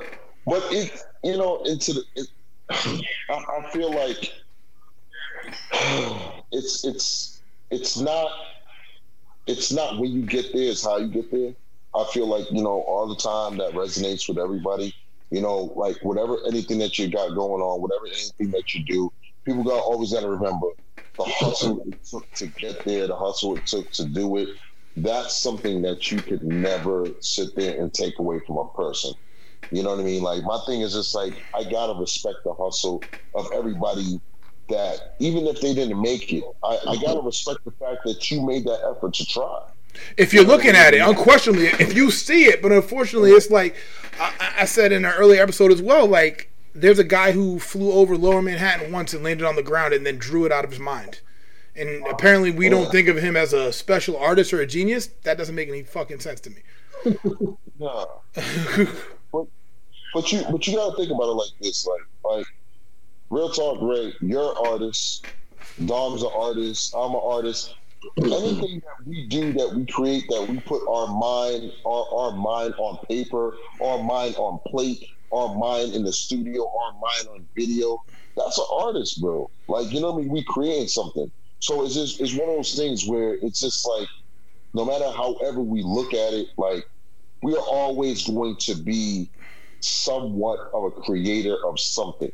but it you know into the it, I, I feel like it's it's it's not it's not when you get there, it's how you get there. I feel like, you know, all the time that resonates with everybody. You know, like whatever anything that you got going on, whatever anything that you do, people got always gotta remember the hustle it took to get there, the hustle it took to do it. That's something that you could never sit there and take away from a person. You know what I mean? Like my thing is just like I gotta respect the hustle of everybody that even if they didn't make it, I, I uh-huh. gotta respect the fact that you made that effort to try. if you're looking at it, unquestionably, if you see it, but unfortunately, it's like I, I said in an earlier episode as well. Like there's a guy who flew over Lower Manhattan once and landed on the ground and then drew it out of his mind. And apparently, we don't think of him as a special artist or a genius. That doesn't make any fucking sense to me. Nah. but but you but you gotta think about it like this, like like real talk, Ray, you're an artist, Dom's an artist, I'm an artist. Anything that we do, that we create, that we put our mind, our, our mind on paper, our mind on plate, our mind in the studio, our mind on video, that's an artist, bro. Like, you know what I mean? We create something. So it's just it's one of those things where it's just like no matter however we look at it, like we are always going to be somewhat of a creator of something.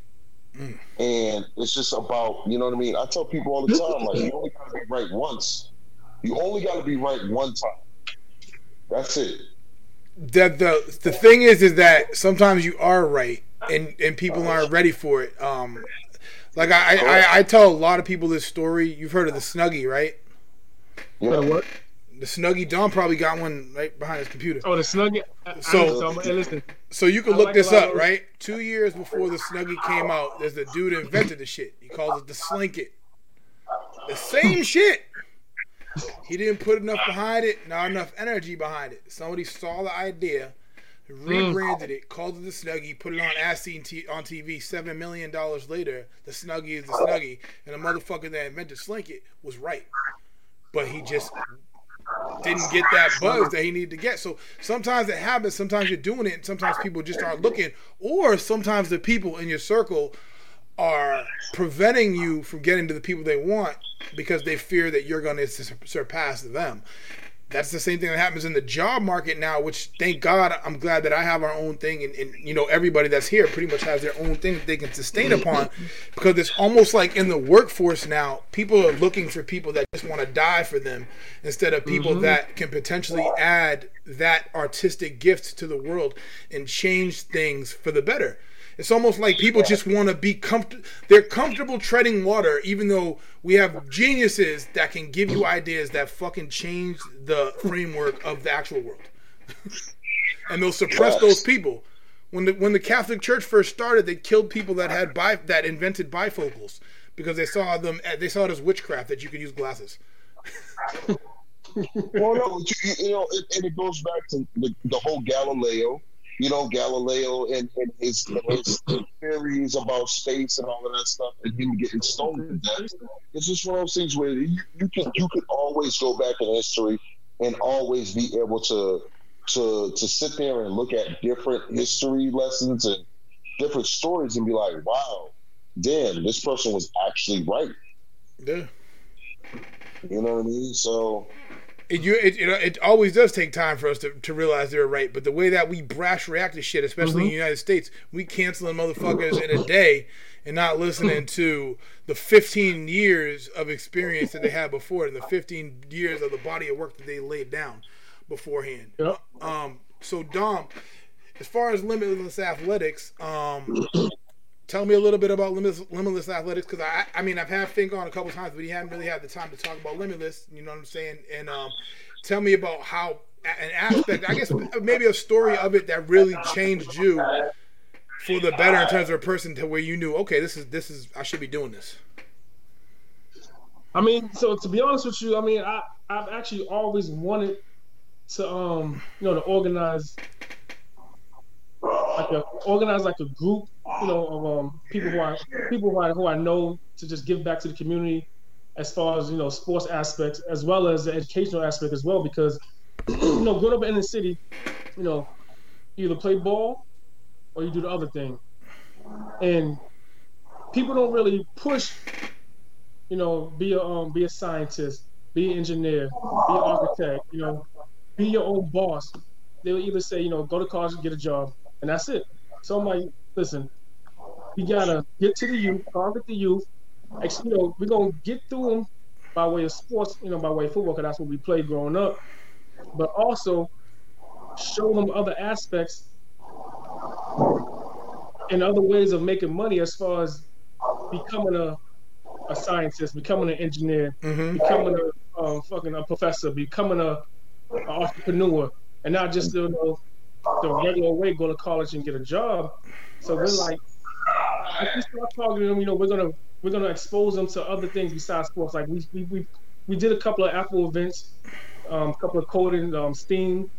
And it's just about, you know what I mean? I tell people all the time, like, you only got to be right once. You only got to be right one time. That's it. the the the thing is is that sometimes you are right and and people aren't ready for it um like I, I I- I tell a lot of people this story you've heard of the snuggie right You Uh, what? The snuggie Don probably got one right behind his computer. Oh, the snuggie. I- I So- hey, listen, so you can I look like this up right? Two years before the snuggie came out there's a dude that invented the shit. He calls it the slanket the same shit. He didn't put enough behind it not enough energy behind it. Somebody saw the idea rebranded it, called it the Snuggie, put it on as seen t- on TV. Seven million dollars later, the Snuggie is the Snuggie, and the motherfucker that invented Slanket was right, but he just didn't get that buzz that he needed to get. So sometimes it happens. Sometimes you're doing it, and sometimes people just aren't looking, or sometimes the people in your circle are preventing you from getting to the people they want because they fear that you're going to surpass them. That's the same thing that happens in the job market now, which thank God I'm glad that I have our own thing and, and you know everybody that's here pretty much has their own thing that they can sustain mm-hmm. upon. Because it's almost like in the workforce now, people are looking for people that just want to die for them instead of people mm-hmm. that can potentially add that artistic gift to the world and change things for the better. It's almost like people just want to be comfortable. They're comfortable treading water, even though we have geniuses that can give you ideas that fucking change the framework of the actual world. and they'll suppress Yes. those people. When the when the Catholic Church first started, they killed people that had bi, that invented bifocals because they saw them they saw it as witchcraft that you could use glasses. well, no, you, you know, it, and it goes back to the, the whole Galileo. You know, Galileo and, and his his theories about space and all of that stuff, and him getting stoned to death. It's just one of those things where you, you can you can always go back in history and always be able to to to sit there and look at different history lessons and different stories and be like, wow, damn, this person was actually right. Yeah. You know what I mean? So It, you, it, you know, it always does take time for us to, to realize they're right. But the way that we brash react to shit, especially in the United States, we canceling motherfuckers in a day and not listening to the 15 years of experience that they had before and the 15 years of the body of work that they laid down beforehand. Yep. Um, so Dom, as far as limitless athletics, um, tell me a little bit about limitless, limitless athletics because I, I mean, I've had Fink on a couple times, but he hadn't really had the time to talk about limitless. You know what I'm saying? And um, tell me about how an aspect, I guess, maybe a story of it that really changed you for the better in terms of a person to where you knew, okay, this is this is I should be doing this. I mean, so to be honest with you, I mean, I I've actually always wanted to um you know to organize like a organize like a group you know of um people who I people who I who I know to just give back to the community as far as you know sports aspects as well as the educational aspect as well because you know growing up in the city you know you either play ball or you do the other thing and people don't really push you know, be a um, be a scientist, be an engineer, be an architect, you know, be your own boss. They'll either say, you know, go to college and get a job, and that's it. So I'm like, listen, we gotta get to the youth, target the youth. You know, we're gonna get through them by way of sports, you know, by way of football, because that's what we played growing up. But also show them other aspects and other ways of making money as far as becoming a a scientist, becoming an engineer, Mm-hmm. becoming a um, fucking a professor, becoming a, a entrepreneur, and not just you know the regular way go to college and get a job. So we're like, if we start targeting them, you know, we're gonna we're gonna expose them to other things besides sports. Like we we we, we did a couple of Apple events, um, a couple of coding, um, Steam.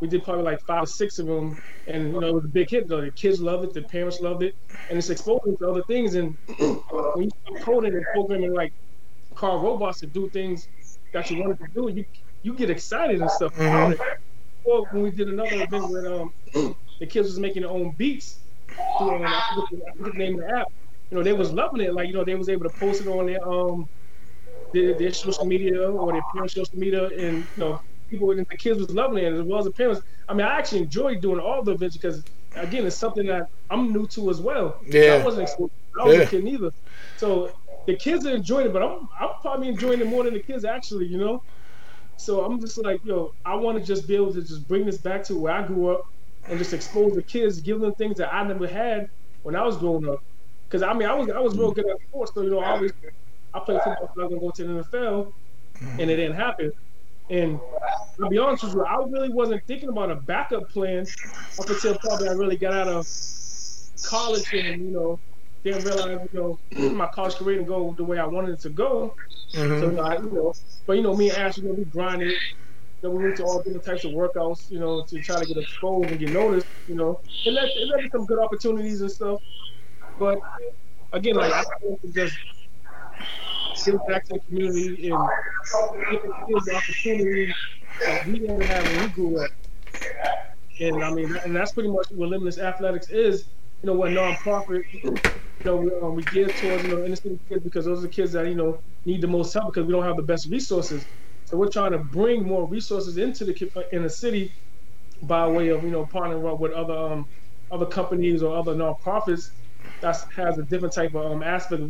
We did probably like five or six of them, and you know it was a big hit. Though the kids loved it, the parents loved it, and it's exposing to other things. And when you start coding and programming like car robots to do things that you wanted to do, you you get excited and stuff about it. Well, when we did another event where um, the kids was making their own beats, through, I forget the- the name of the app. You know, they was loving it. Like you know, they was able to post it on their um their, their social media or their parents' social media, and you know, people and the kids was loving it as well as the parents. I mean, I actually enjoyed doing all the events because again, it's something that I'm new to as well. Yeah. I wasn't exposed. I was Yeah. a kid neither. So the kids are enjoying it, but I'm I'm probably enjoying it more than the kids actually. You know. So I'm just like, yo, I want to just be able to just bring this back to where I grew up and just expose the kids, give them things that I never had when I was growing up. Because I mean, I was I was real good at sports, so you know, I always I played football, so I was gonna go to the NFL, and it didn't happen. And to be honest with you, I really wasn't thinking about a backup plan up until probably I really got out of college and you know didn't realize you know my college career didn't go the way I wanted it to go. Mm-hmm. So I, you know, but you know, me and Ash, you know, we grinded. Know, we went to all different types of workouts, you know, to try to get exposed and get noticed. You know, it led, it led to some good opportunities and stuff. But again, like I want just give back to the community and give the kids the opportunity that we didn't have when we grew up. And I mean, and that's pretty much what Limitless Athletics is. You know, a nonprofit. You know, we, um, we give towards you know city kids because those are the kids that you know need the most help because we don't have the best resources. So we're trying to bring more resources into the in the city by way of you know partnering up with other um, other companies or other nonprofits that has a different type of um, aspect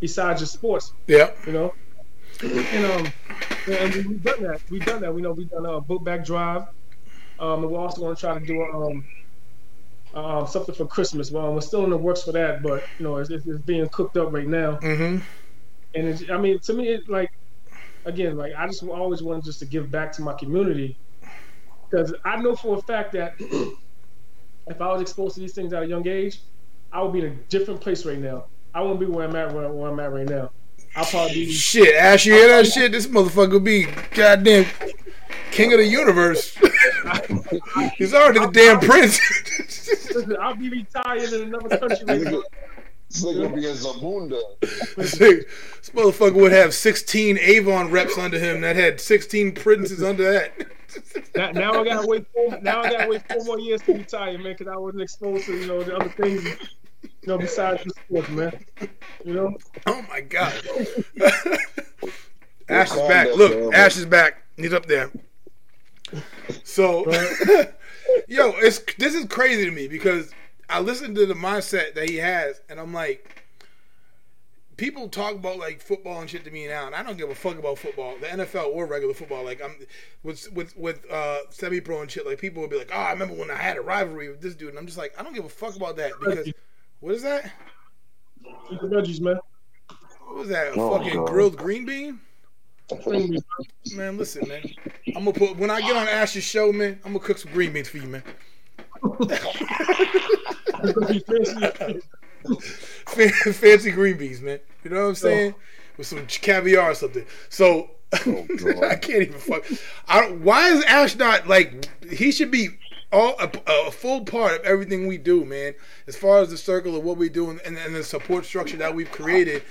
besides just sports Yeah. you know. And um, and we- we've done that. We've done that. We know we've done a book back drive. Um, and we're also going to try to do um, um, something for Christmas. Well, we're still in the works for that, but you know, it's, it's being cooked up right now. Mm-hmm. And it's, I mean, to me, it, like again, like I just always wanted just to give back to my community because I know for a fact that if I was exposed to these things at a young age, I would be in a different place right now. I wouldn't be where I'm at where, where I'm at right now. I'll probably be Shit, Ash, you hear that shit? This motherfucker will be goddamn king of the universe. He's already the damn prince. listen, I'll be retired in another country right now. This nigga gonna be a Zamunda. this motherfucker would have 16 Avon reps under him that had 16 princes under that. Now, now I gotta wait. Four, now I gotta wait four more years to retire, man, because I wasn't exposed to you know the other things, you know, besides the sport, man. You know, Oh my god. Ash is back. Look, Ash is back. He's up there. So, yo, it's this is crazy to me because I listened to the mindset that he has, and I'm like, people talk about like football and shit to me now, and I don't give a fuck about football, the NFL or regular football. Like I'm with with with uh, semi pro and shit. Like people would be like, oh, I remember when I had a rivalry with this dude, and I'm just like, I don't give a fuck about that because what is that? eat the veggies, man. What was that? A Oh, fucking God. grilled green bean? Man, listen, man. I'm gonna put when I get on Ash's show, man. I'm gonna cook some green beans for you, man. Fan- Fancy green beans, man. You know what I'm saying? Oh. With some caviar or something. So oh, God. I can't even fuck. I don't, why is Ash not like? He should be all a, a full part of everything we do, man. As far as the circle of what we do and, and the support structure that we've created.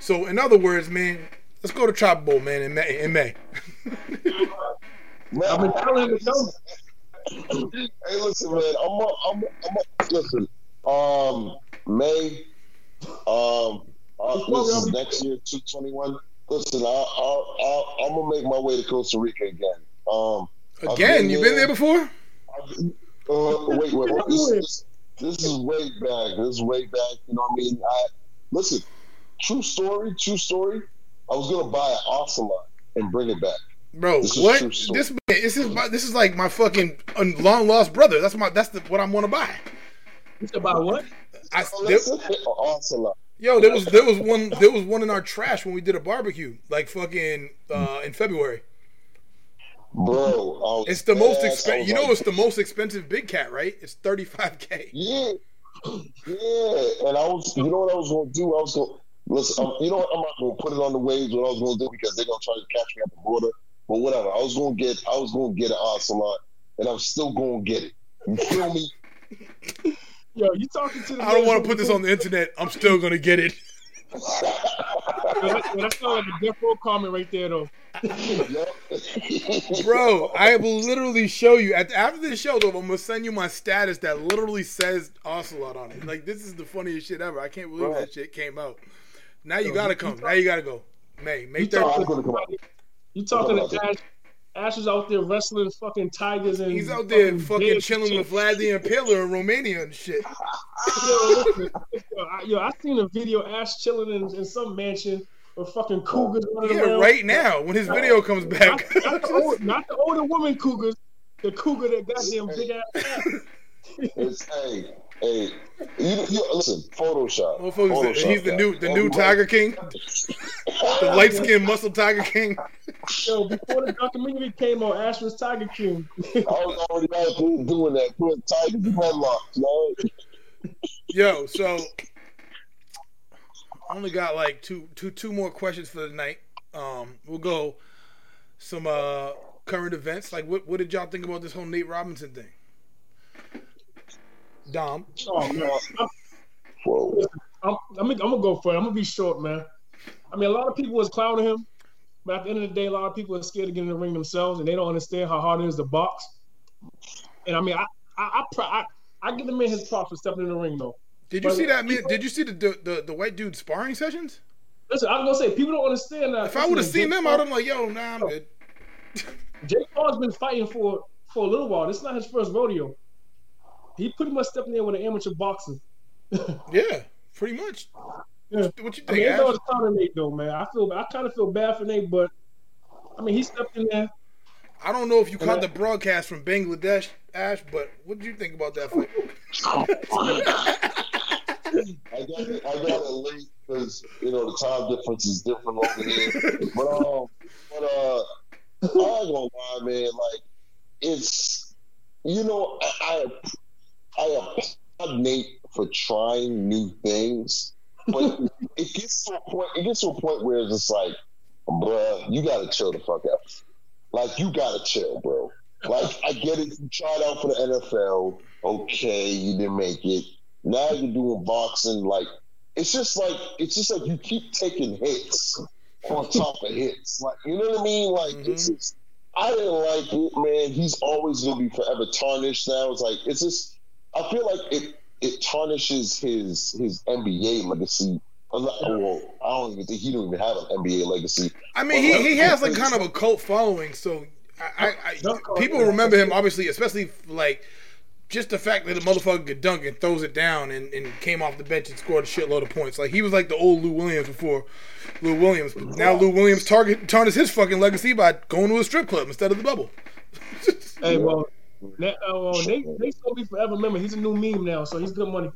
So, in other words, man, let's go to Chop Bowl, man, in May. In May. Man, I've been telling him to go. Hey, listen, man. I'm, a, I'm, a, I'm a, listen. Um, May. Um, uh, this is next year, 221. Listen, I, I, I, I'm gonna make my way to Costa Rica again. Um, I've Again, you been there before? Uh, wait, wait, wait. This, this, this is way back. This is way back. You know what I mean? I listen. True story. True story. I was gonna buy an Ocelot and bring it back. Bro, This is what? true story. This this is my, this is like my fucking long lost brother. That's my that's the, what I'm gonna buy. You said about what? I, Oh, there, that's it. An Ocelot. yo, there was there was one there was one in our trash when we did a barbecue, like fucking uh, in February. Bro, I was It's the most expensive. You know, like, it's the most expensive big cat, right? It's thirty five k. Yeah, yeah. And I was, you know what I was gonna do? I was gonna listen. Um, you know what? I'm not gonna put it on the waves. What I was gonna do because they're gonna try to catch me at the border. But whatever. I was gonna get. I was gonna get an Ocelot, and I'm still gonna get it. You feel me? Yo, you talking to the I don't want to put this on the internet. I'm still gonna get it. Yo, that- yo, that's not like a death row comment right there, though. Bro, I will literally show you at after this show though. I'm gonna send you my status that literally says Ocelot on it. Like this is the funniest shit ever. I can't believe Bro. that shit came out. Now you gotta come. Now you gotta go. May May You third. I'm gonna come out. You talking to Ash? Ash is out there wrestling fucking tigers and He's out there fucking bears chilling with Vlad the Impaler in Romania and shit. shit. Yo, listen, yo, I, yo, I seen a video Ash chilling in, in some mansion with fucking cougars running Yeah, around. right now when his video comes back. not, the old, not the older woman cougars, the cougar that got them big ass. ass. It's hey, hey. You, you listen. Photoshop. Motherfuckers, Photoshop he's the that. new the new Tiger King, the light skinned muscle Tiger King. Yo, before the documentary came on, Ash was Tiger King. I was already out there doing that, putting tigers in headlocks, man. Yo, so I only got like two two two more questions for the night. Um, we'll go some uh current events. Like, what what did y'all think about this whole Nate Robinson thing? Dom, Oh man, I'm, Whoa. I'm, I'm, I'm gonna go for it. I'm gonna be short, man. I mean, a lot of people was clowning him, but at the end of the day, a lot of people are scared to get in the ring themselves, and they don't understand how hard it is to box. And I mean, I, I, I, pro- I, I give the man his props for stepping in the ring, though. did you But- see that? man- Did you see the the, the, the white dude sparring sessions? Listen, I was gonna say people don't understand that. If I would have seen Jake them, Paul- I'd have been like, yo, nah, I'm good. Jake Paul's been fighting for for a little while. This is not his first rodeo. He pretty much stepped in there with an amateur boxer. Yeah, pretty much. Yeah. What you I mean, think, it's all Ash? the counter Nate though, man. I feel I kind of feel bad for Nate, but I mean, he stepped in there. I don't know if you caught the broadcast from Bangladesh, Ash, but what did you think about that fight? I got it. I got it late because you know the time difference is different over here. But um, but uh, I ain't gonna lie, man. Like it's you know I I, applaud Nate for trying new things, but it gets to a point. It gets to a point where it's just like, bruh, you gotta chill the fuck out. Like you gotta chill, bro. Like I get it. You tried out for the NFL. Okay, you didn't make it. Now you're doing boxing. Like it's just like it's just like you keep taking hits on top of hits. Like you know what I mean? Like mm-hmm. it's just I didn't like it, man. He's always gonna be forever tarnished now. It's like it's just I feel like it it tarnishes his his NBA legacy. Well, I don't even think he don't even have an NBA legacy. I mean, he, he has like kind of a cult following, so I, I, I people remember him obviously, especially like just the fact that the motherfucker could dunk and throws it down and, and came off the bench and scored a shitload of points. Like he was like the old Lou Williams before Lou Williams. But now Lou Williams target tarnished his fucking legacy by going to a strip club instead of the bubble. hey, well, that, uh, well, they they still be forever remember. He's a new meme now, so he's good money.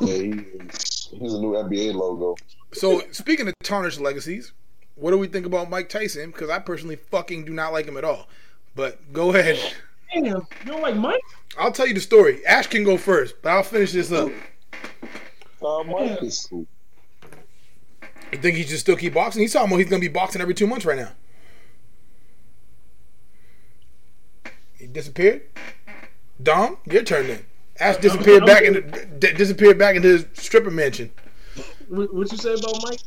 Yeah, he's, he's a new NBA logo. So speaking of tarnished legacies, what do we think about Mike Tyson? Because I personally fucking do not like him at all. But go ahead. Damn, you don't like Mike? I'll tell you the story. Ash can go first, but I'll finish this up. Uh, Mike is cool. You think he should still keep boxing? He's talking about he's gonna be boxing every two months right now. He disappeared. Dom, your turn then. Ash disappeared back into d- disappeared back into his stripper mansion. What you say about Mike?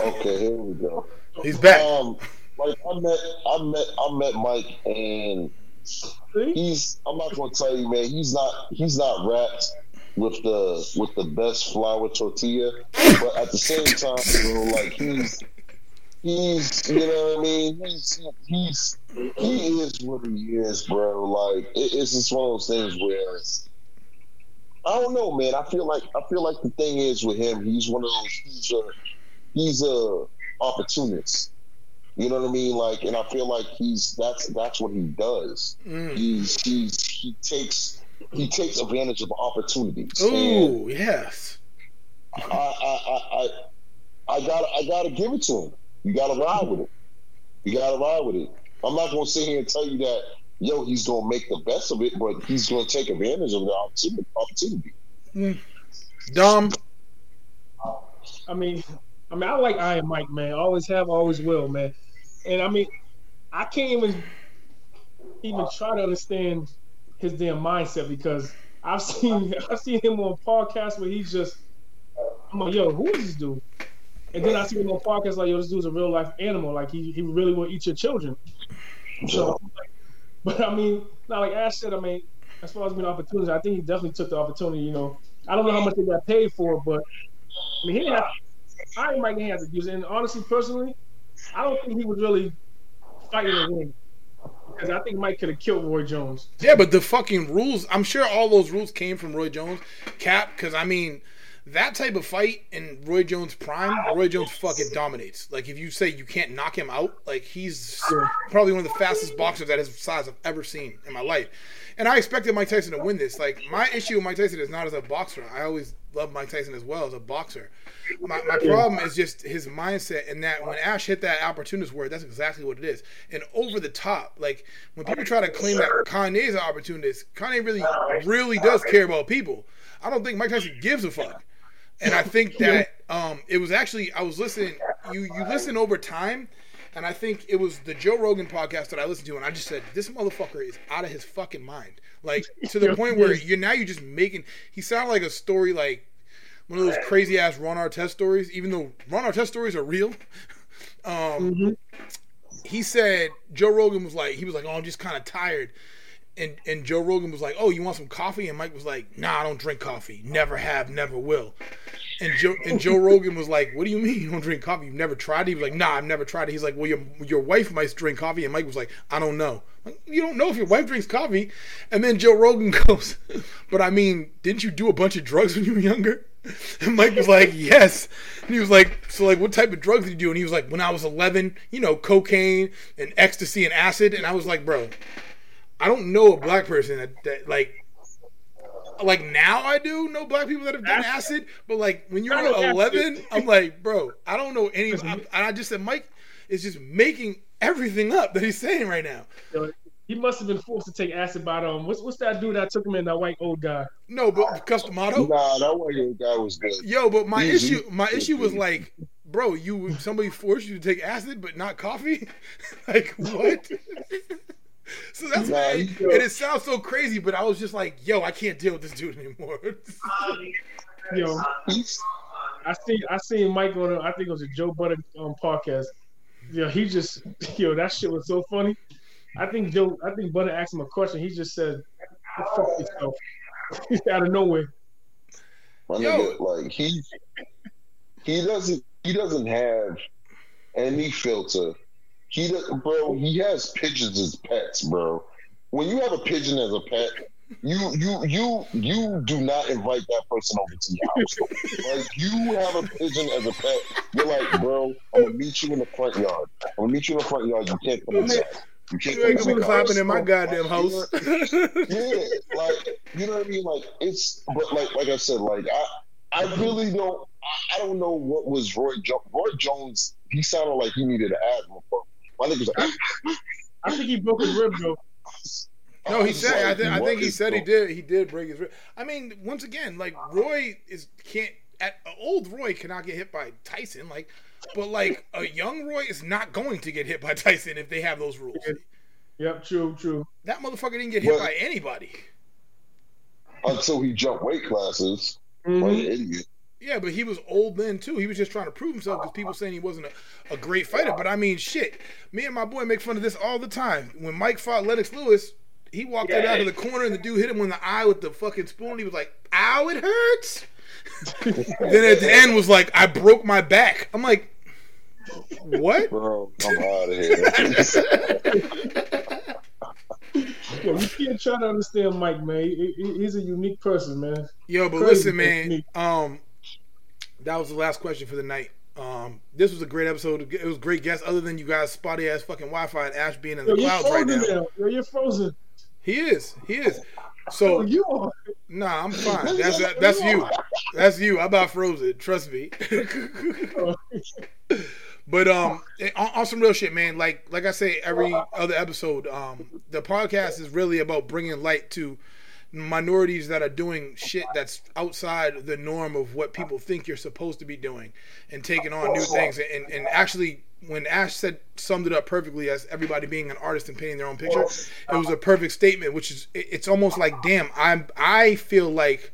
Okay, here we go. He's back. Um, like I met, I met, I met Mike, and he's. I'm not gonna tell you, man. He's not. He's not wrapped with the with the best flour tortilla, but at the same time, you know, like he's he's you know what I mean. He's he's he is what he is, bro. Like it, it's just one of those things where. I don't know, man. I feel like I feel like the thing is with him, he's one of those. He's a he's a opportunist. You know what I mean? Like, and I feel like he's that's that's what he does. Mm. He's he's he takes he takes advantage of opportunities. Oh yes. I I I I, I got I gotta give it to him. You gotta ride with it. You gotta ride with it. I'm not gonna sit here and tell you that yo he's gonna make the best of it, but he's gonna take advantage of the opportunity. Mm. Dom. I mean, I mean, I like Iron Mike, man. Always have, always will, man. And I mean, I can't even even try to understand his damn mindset because I've seen I've seen him on podcasts where he's just I'm like, yo, who is this dude? And then I see him on podcasts like, yo, this dude's a real life animal. Like he he really will eat your children. So, but I mean, not like Ash said. I mean, as far as being opportunity, I think he definitely took the opportunity. You know, I don't know how much they got paid for, but I mean, he didn't have, I might have to use it. And honestly, personally, I don't think he was really fighting to win. Because I think Mike could have killed Roy Jones. Yeah, but the fucking rules, I'm sure all those rules came from Roy Jones. Cap, because I mean, that type of fight in Roy Jones' prime, Roy Jones fucking dominates. Like, if you say you can't knock him out, like, he's probably one of the fastest boxers at his size I've ever seen in my life. And I expected Mike Tyson to win this. Like, my issue with Mike Tyson is not as a boxer. I always love Mike Tyson as well as a boxer. My, my problem is just his mindset, and that when Ash hit that opportunist word, that's exactly what it is. And over the top, like when people try to claim that Kanye's an opportunist, Kanye really, really does care about people. I don't think Mike Tyson gives a fuck. And I think that um, it was actually I was listening. You you listen over time, and I think it was the Joe Rogan podcast that I listened to, and I just said this motherfucker is out of his fucking mind. Like to the point where you're now you're just making. He sounded like a story like one of those crazy ass Ron Artest stories, even though Ron Artest stories are real. um, mm-hmm. He said Joe Rogan was like, he was like, oh, I'm just kind of tired. And, and Joe Rogan was like, "Oh, you want some coffee?" And Mike was like, "Nah, I don't drink coffee. Never have, never will." And Joe and Joe Rogan was like, "What do you mean you don't drink coffee? You've never tried it?" He was like, "Nah, I've never tried it." He's like, "Well, your your wife might drink coffee." And Mike was like, "I don't know." Like, you don't know if your wife drinks coffee. And then Joe Rogan goes, "But I mean, didn't you do a bunch of drugs when you were younger?" And Mike was like, yes. And he was like, so like, what type of drugs did you do? And he was like, when I was 11, you know, cocaine and ecstasy and acid. And I was like, bro, I don't know a black person that, that like, like now I do know black people that have done acid, but like when you're I know 11, I'm like, bro, I don't know any. I, and I just said Mike is just making everything up that he's saying right now. He must have been forced to take acid by um. What's what's that dude that took him in? That white old guy. No, but Cus D'Amato. Nah, that white old guy was good. Yo, but my Easy. issue, my issue was like, bro, you somebody forced you to take acid, but not coffee. like what? so that's Nah, why, he- and it sounds so crazy, but I was just like, yo, I can't deal with this dude anymore. Yo, I see I seen Mike on a, I think it was a Joe Budden um, podcast. Yo, he just yo that shit was so funny. I think Joe I think Budden asked him a question. He just said, "Go "Fuck yourself," out of nowhere. my Yo. nigga, like he he doesn't he doesn't have any filter. He does, bro. He has pigeons as pets, bro. When you have a pigeon as a pet, you you you you do not invite that person over to your house. like you have a pigeon as a pet, you're like, bro, I'm gonna meet you in the front yard. I'm gonna meet you in the front yard. You can't come inside. You can't you ain't gonna be clapping in my goddamn house. yeah, like you know what I mean. Like it's, but like like I said, like I I really don't I, I don't know what was Roy Jones. Roy Jones, he sounded like he needed an asthma pump. My nigga was like, I think he broke his rib though. No, he said. I, th- I think he said he did. He did break his rib. I mean, once again, like Roy is can't. At old Roy cannot get hit by Tyson. Like, but like a young Roy is not going to get hit by Tyson if they have those rules. Yep, true, true. That motherfucker didn't get hit Well- by anybody. until he jumped weight classes. Mhm. Like an idiot. Yeah, but he was old then too. He was just trying to prove himself because people saying he wasn't a, a great fighter. But I mean, shit. Me and my boy make fun of this all the time. When Mike fought Lennox Lewis, he walked it out of the corner and the dude hit him in the eye with the fucking spoon. He was like, "Ow, it hurts." then at the end was like, "I broke my back." I'm like, "What?" Bro, I'm out of here. Yo, you can't try to understand Mike, man. He- he- he's a unique person, man. Yo, but Crazy listen, man. technique. Um, that was the last question for the night. Um, this was a great episode. It was great guests. Other than you guys spotty ass fucking Wi-Fi and Ash being in the you're clouds right now. Yo, you're frozen. He is. He is. Oh, So you are. nah, I'm fine. That's that's you. That's you. I'm not frozen. Trust me. but um, on, on some real shit, man. Like like I say every other episode, um, the podcast is really about bringing light to minorities that are doing shit that's outside the norm of what people think you're supposed to be doing and taking on new things. And, and actually when ash said summed it up perfectly as everybody being an artist and painting their own picture it was a perfect statement which is it's almost like damn i'm i feel like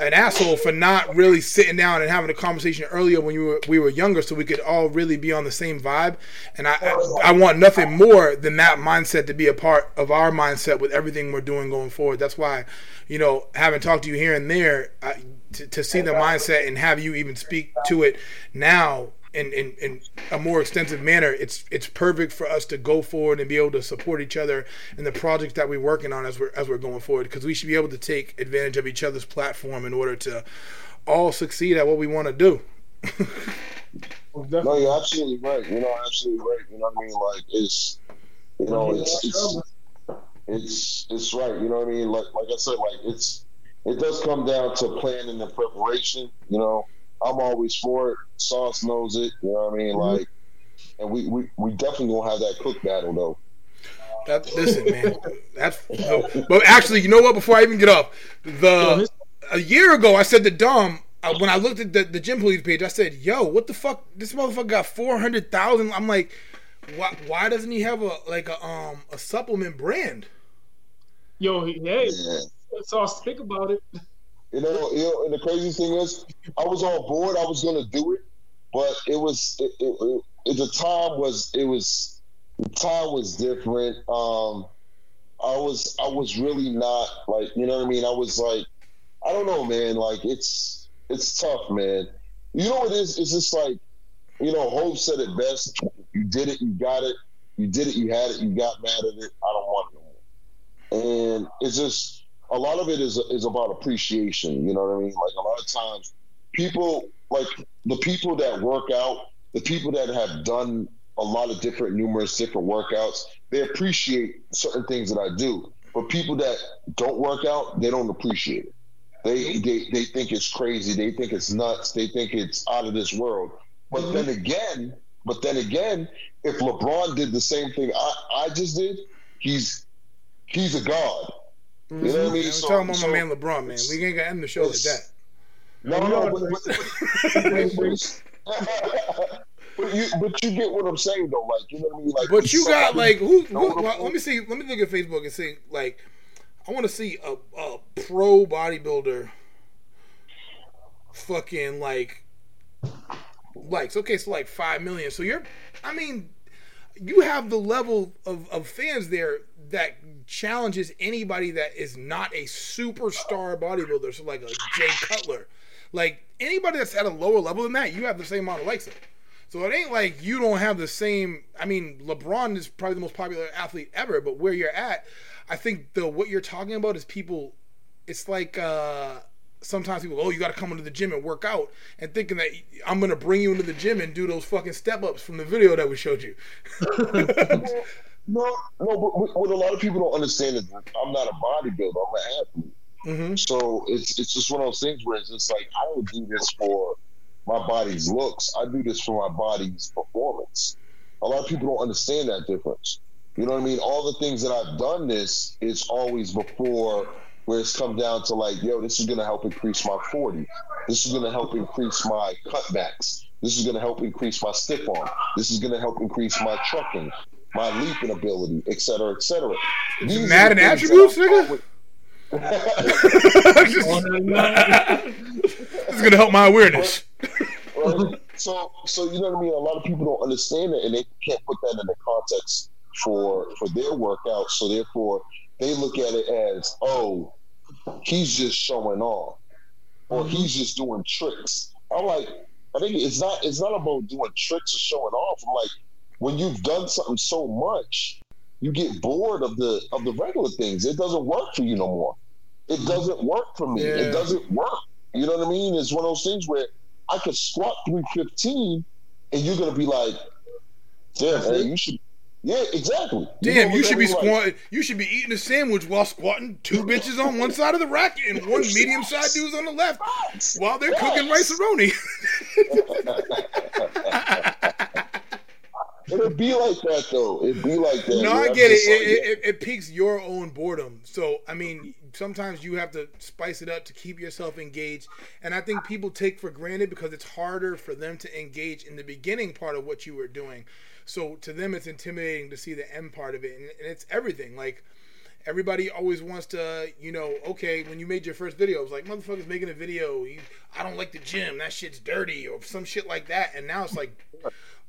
an asshole for not really sitting down and having a conversation earlier when you were we were younger, so we could all really be on the same vibe. And I I, I want nothing more than that mindset to be a part of our mindset with everything we're doing going forward. That's why, you know, having talked to you here and there, I, to, to see the mindset and have you even speak to it now in, in, in a more extensive manner, it's it's perfect for us to go forward and be able to support each other in the projects that we're working on as we're as we're going forward. Because we should be able to take advantage of each other's platform in order to all succeed at what we want to do. No, you're absolutely right. You know, absolutely right. You know what I mean? Like it's, you know, it's it's it's it's right. You know what I mean? Like like I said, like it's it does come down to planning and preparation. You know, I'm always for it. Sauce knows it. You know what I mean? Mhm. Like, and we we we definitely gonna have that cook battle though. That, listen, man. That's but actually, you know what? Before I even get up, the a year ago, I said to Dom uh, when I looked at the, the Gym Bullies page, I said, "Yo, what the fuck? This motherfucker got four hundred thousand. I'm like, why? Why doesn't he have a like a um a supplement brand? Yo, he- hey, Yeah. so think about it. You know, you know, and the crazy thing is, I was on board. I was gonna do it, but it was it, it, it, the time was it was the time was different. Um, I was I was really not like you know what I mean. I was like, I don't know, man. Like it's it's tough, man. You know what it is? It's just like you know, Hope said it best. You did it, you got it. You did it, you had it. You got mad at it. I don't want it. And it's just a lot of it is is about appreciation. You know what I mean? Like a lot of times, people like the people that work out, the people that have done a lot of different, numerous different workouts, they appreciate certain things that I do. But people that don't work out, they don't appreciate it. They, they they think it's crazy. They think it's nuts. They think it's out of this world. But mm-hmm. then again, but then again, if LeBron did the same thing I, I just did, he's he's a god. Mm-hmm. You know what I mean? I'm so, talking about so, my man LeBron, man. We ain't gonna end the show like that. No, no, but, but, but, you but you get what I'm saying though, like you know what I mean? Like, but you got like who? who well, let me see. Let me look at Facebook and see like I want to see a, a pro bodybuilder fucking like likes. Okay, so like five million. So you're, I mean, you have the level of, of fans there that challenges anybody that is not a superstar bodybuilder. So like a Jay Cutler, like anybody that's at a lower level than that, you have the same amount of likes. So it ain't like you don't have the same. I mean, LeBron is probably the most popular athlete ever, but where you're at, I think the what you're talking about is people. It's like uh, sometimes people, oh, you got to come into the gym and work out, and thinking that I'm gonna bring you into the gym and do those fucking step ups from the video that we showed you. no, no, but what a lot of people don't understand is I'm not a bodybuilder. I'm an athlete. Mm-hmm. So it's it's just one of those things where it's just like I don't do this for my body's looks. I do this for my body's performance. A lot of people don't understand that difference. You know what I mean? All the things that I've done this is always before where it's come down to like, yo, this is gonna help increase my 40. This is gonna help increase my cutbacks. This is gonna help increase my stiff arm. This is gonna help increase my trucking, my leaping ability, et cetera, et cetera. These Madden attributes, nigga? this is gonna help my awareness. Right? So, so you know what I mean. A lot of people don't understand it, and they can't put that in the context for for their workout. So therefore, they look at it as, oh, he's just showing off, or mm-hmm. he's just doing tricks. I'm like, I think it's not it's not about doing tricks or showing off. I'm like, when you've done something so much, you get bored of the of the regular things. It doesn't work for you no more. It mm-hmm. doesn't work for me. Yeah. It doesn't work. You know what I mean? It's one of those things where I could squat 315 and you're gonna be like, damn, man, you should yeah, exactly. Damn, you, know you should be squatting. Like? You should be eating a sandwich while squatting two bitches on one side of the rack and one medium sized dude's on the left while they're cooking rice It'd be like that though. It'd be like that. No, I get it. It, it. it piques your own boredom. So I mean, sometimes you have to spice it up to keep yourself engaged. And I think people take for granted because it's harder for them to engage in the beginning part of what you were doing. So to them, it's intimidating to see the end part of it, and, and it's everything. Like everybody always wants to, you know, okay, when you made your first video, it was like motherfuckers making a video. You, I don't like the gym. That shit's dirty, or some shit like that. And now it's like,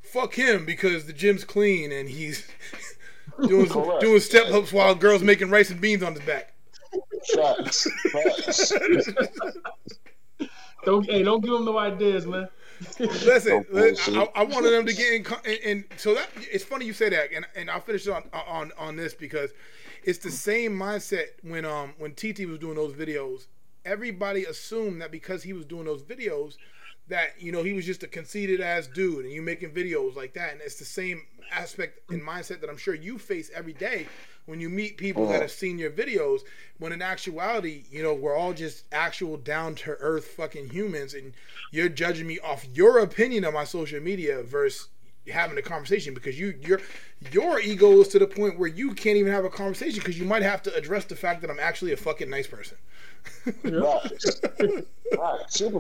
fuck him because the gym's clean and he's doing doing step ups while girls making rice and beans on his back. Facts. Facts. don't hey, don't give him no ideas, man. Listen, I, I, wanted them to get in, and, and, so that it's funny you say that, and, and I'll finish on on on this because it's the same mindset when um when TT was doing those videos. Everybody assumed that because he was doing those videos, that you know he was just a conceited ass dude, and you making videos like that, and it's the same aspect and mindset that I'm sure you face every day when you meet people that have seen your videos, when in actuality, you know, we're all just actual down to earth fucking humans, and you're judging me off your opinion of my social media versus having a conversation because you your your ego is to the point where you can't even have a conversation because you might have to address the fact that I'm actually a fucking nice person. right. right. Super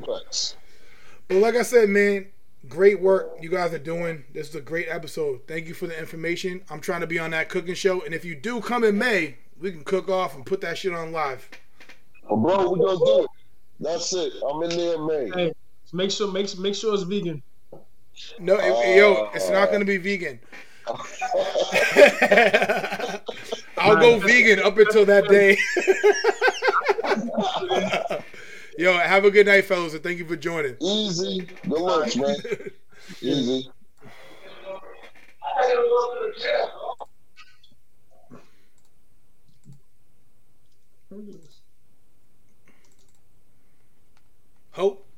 flex. But like I said, man, great work you guys are doing. This is a great episode. Thank you for the information. I'm trying to be on that cooking show, and if you do come in May, we can cook off and put that shit on live. Well, bro, we gonna do it. That's it. I'm in there in May. Hey, make sure make make sure it's vegan. No, uh, yo, it's not gonna be vegan. I'll go vegan up until that day. Yo, have a good night, fellas, and thank you for joining. Easy. Good lunch, man. Easy. Hope.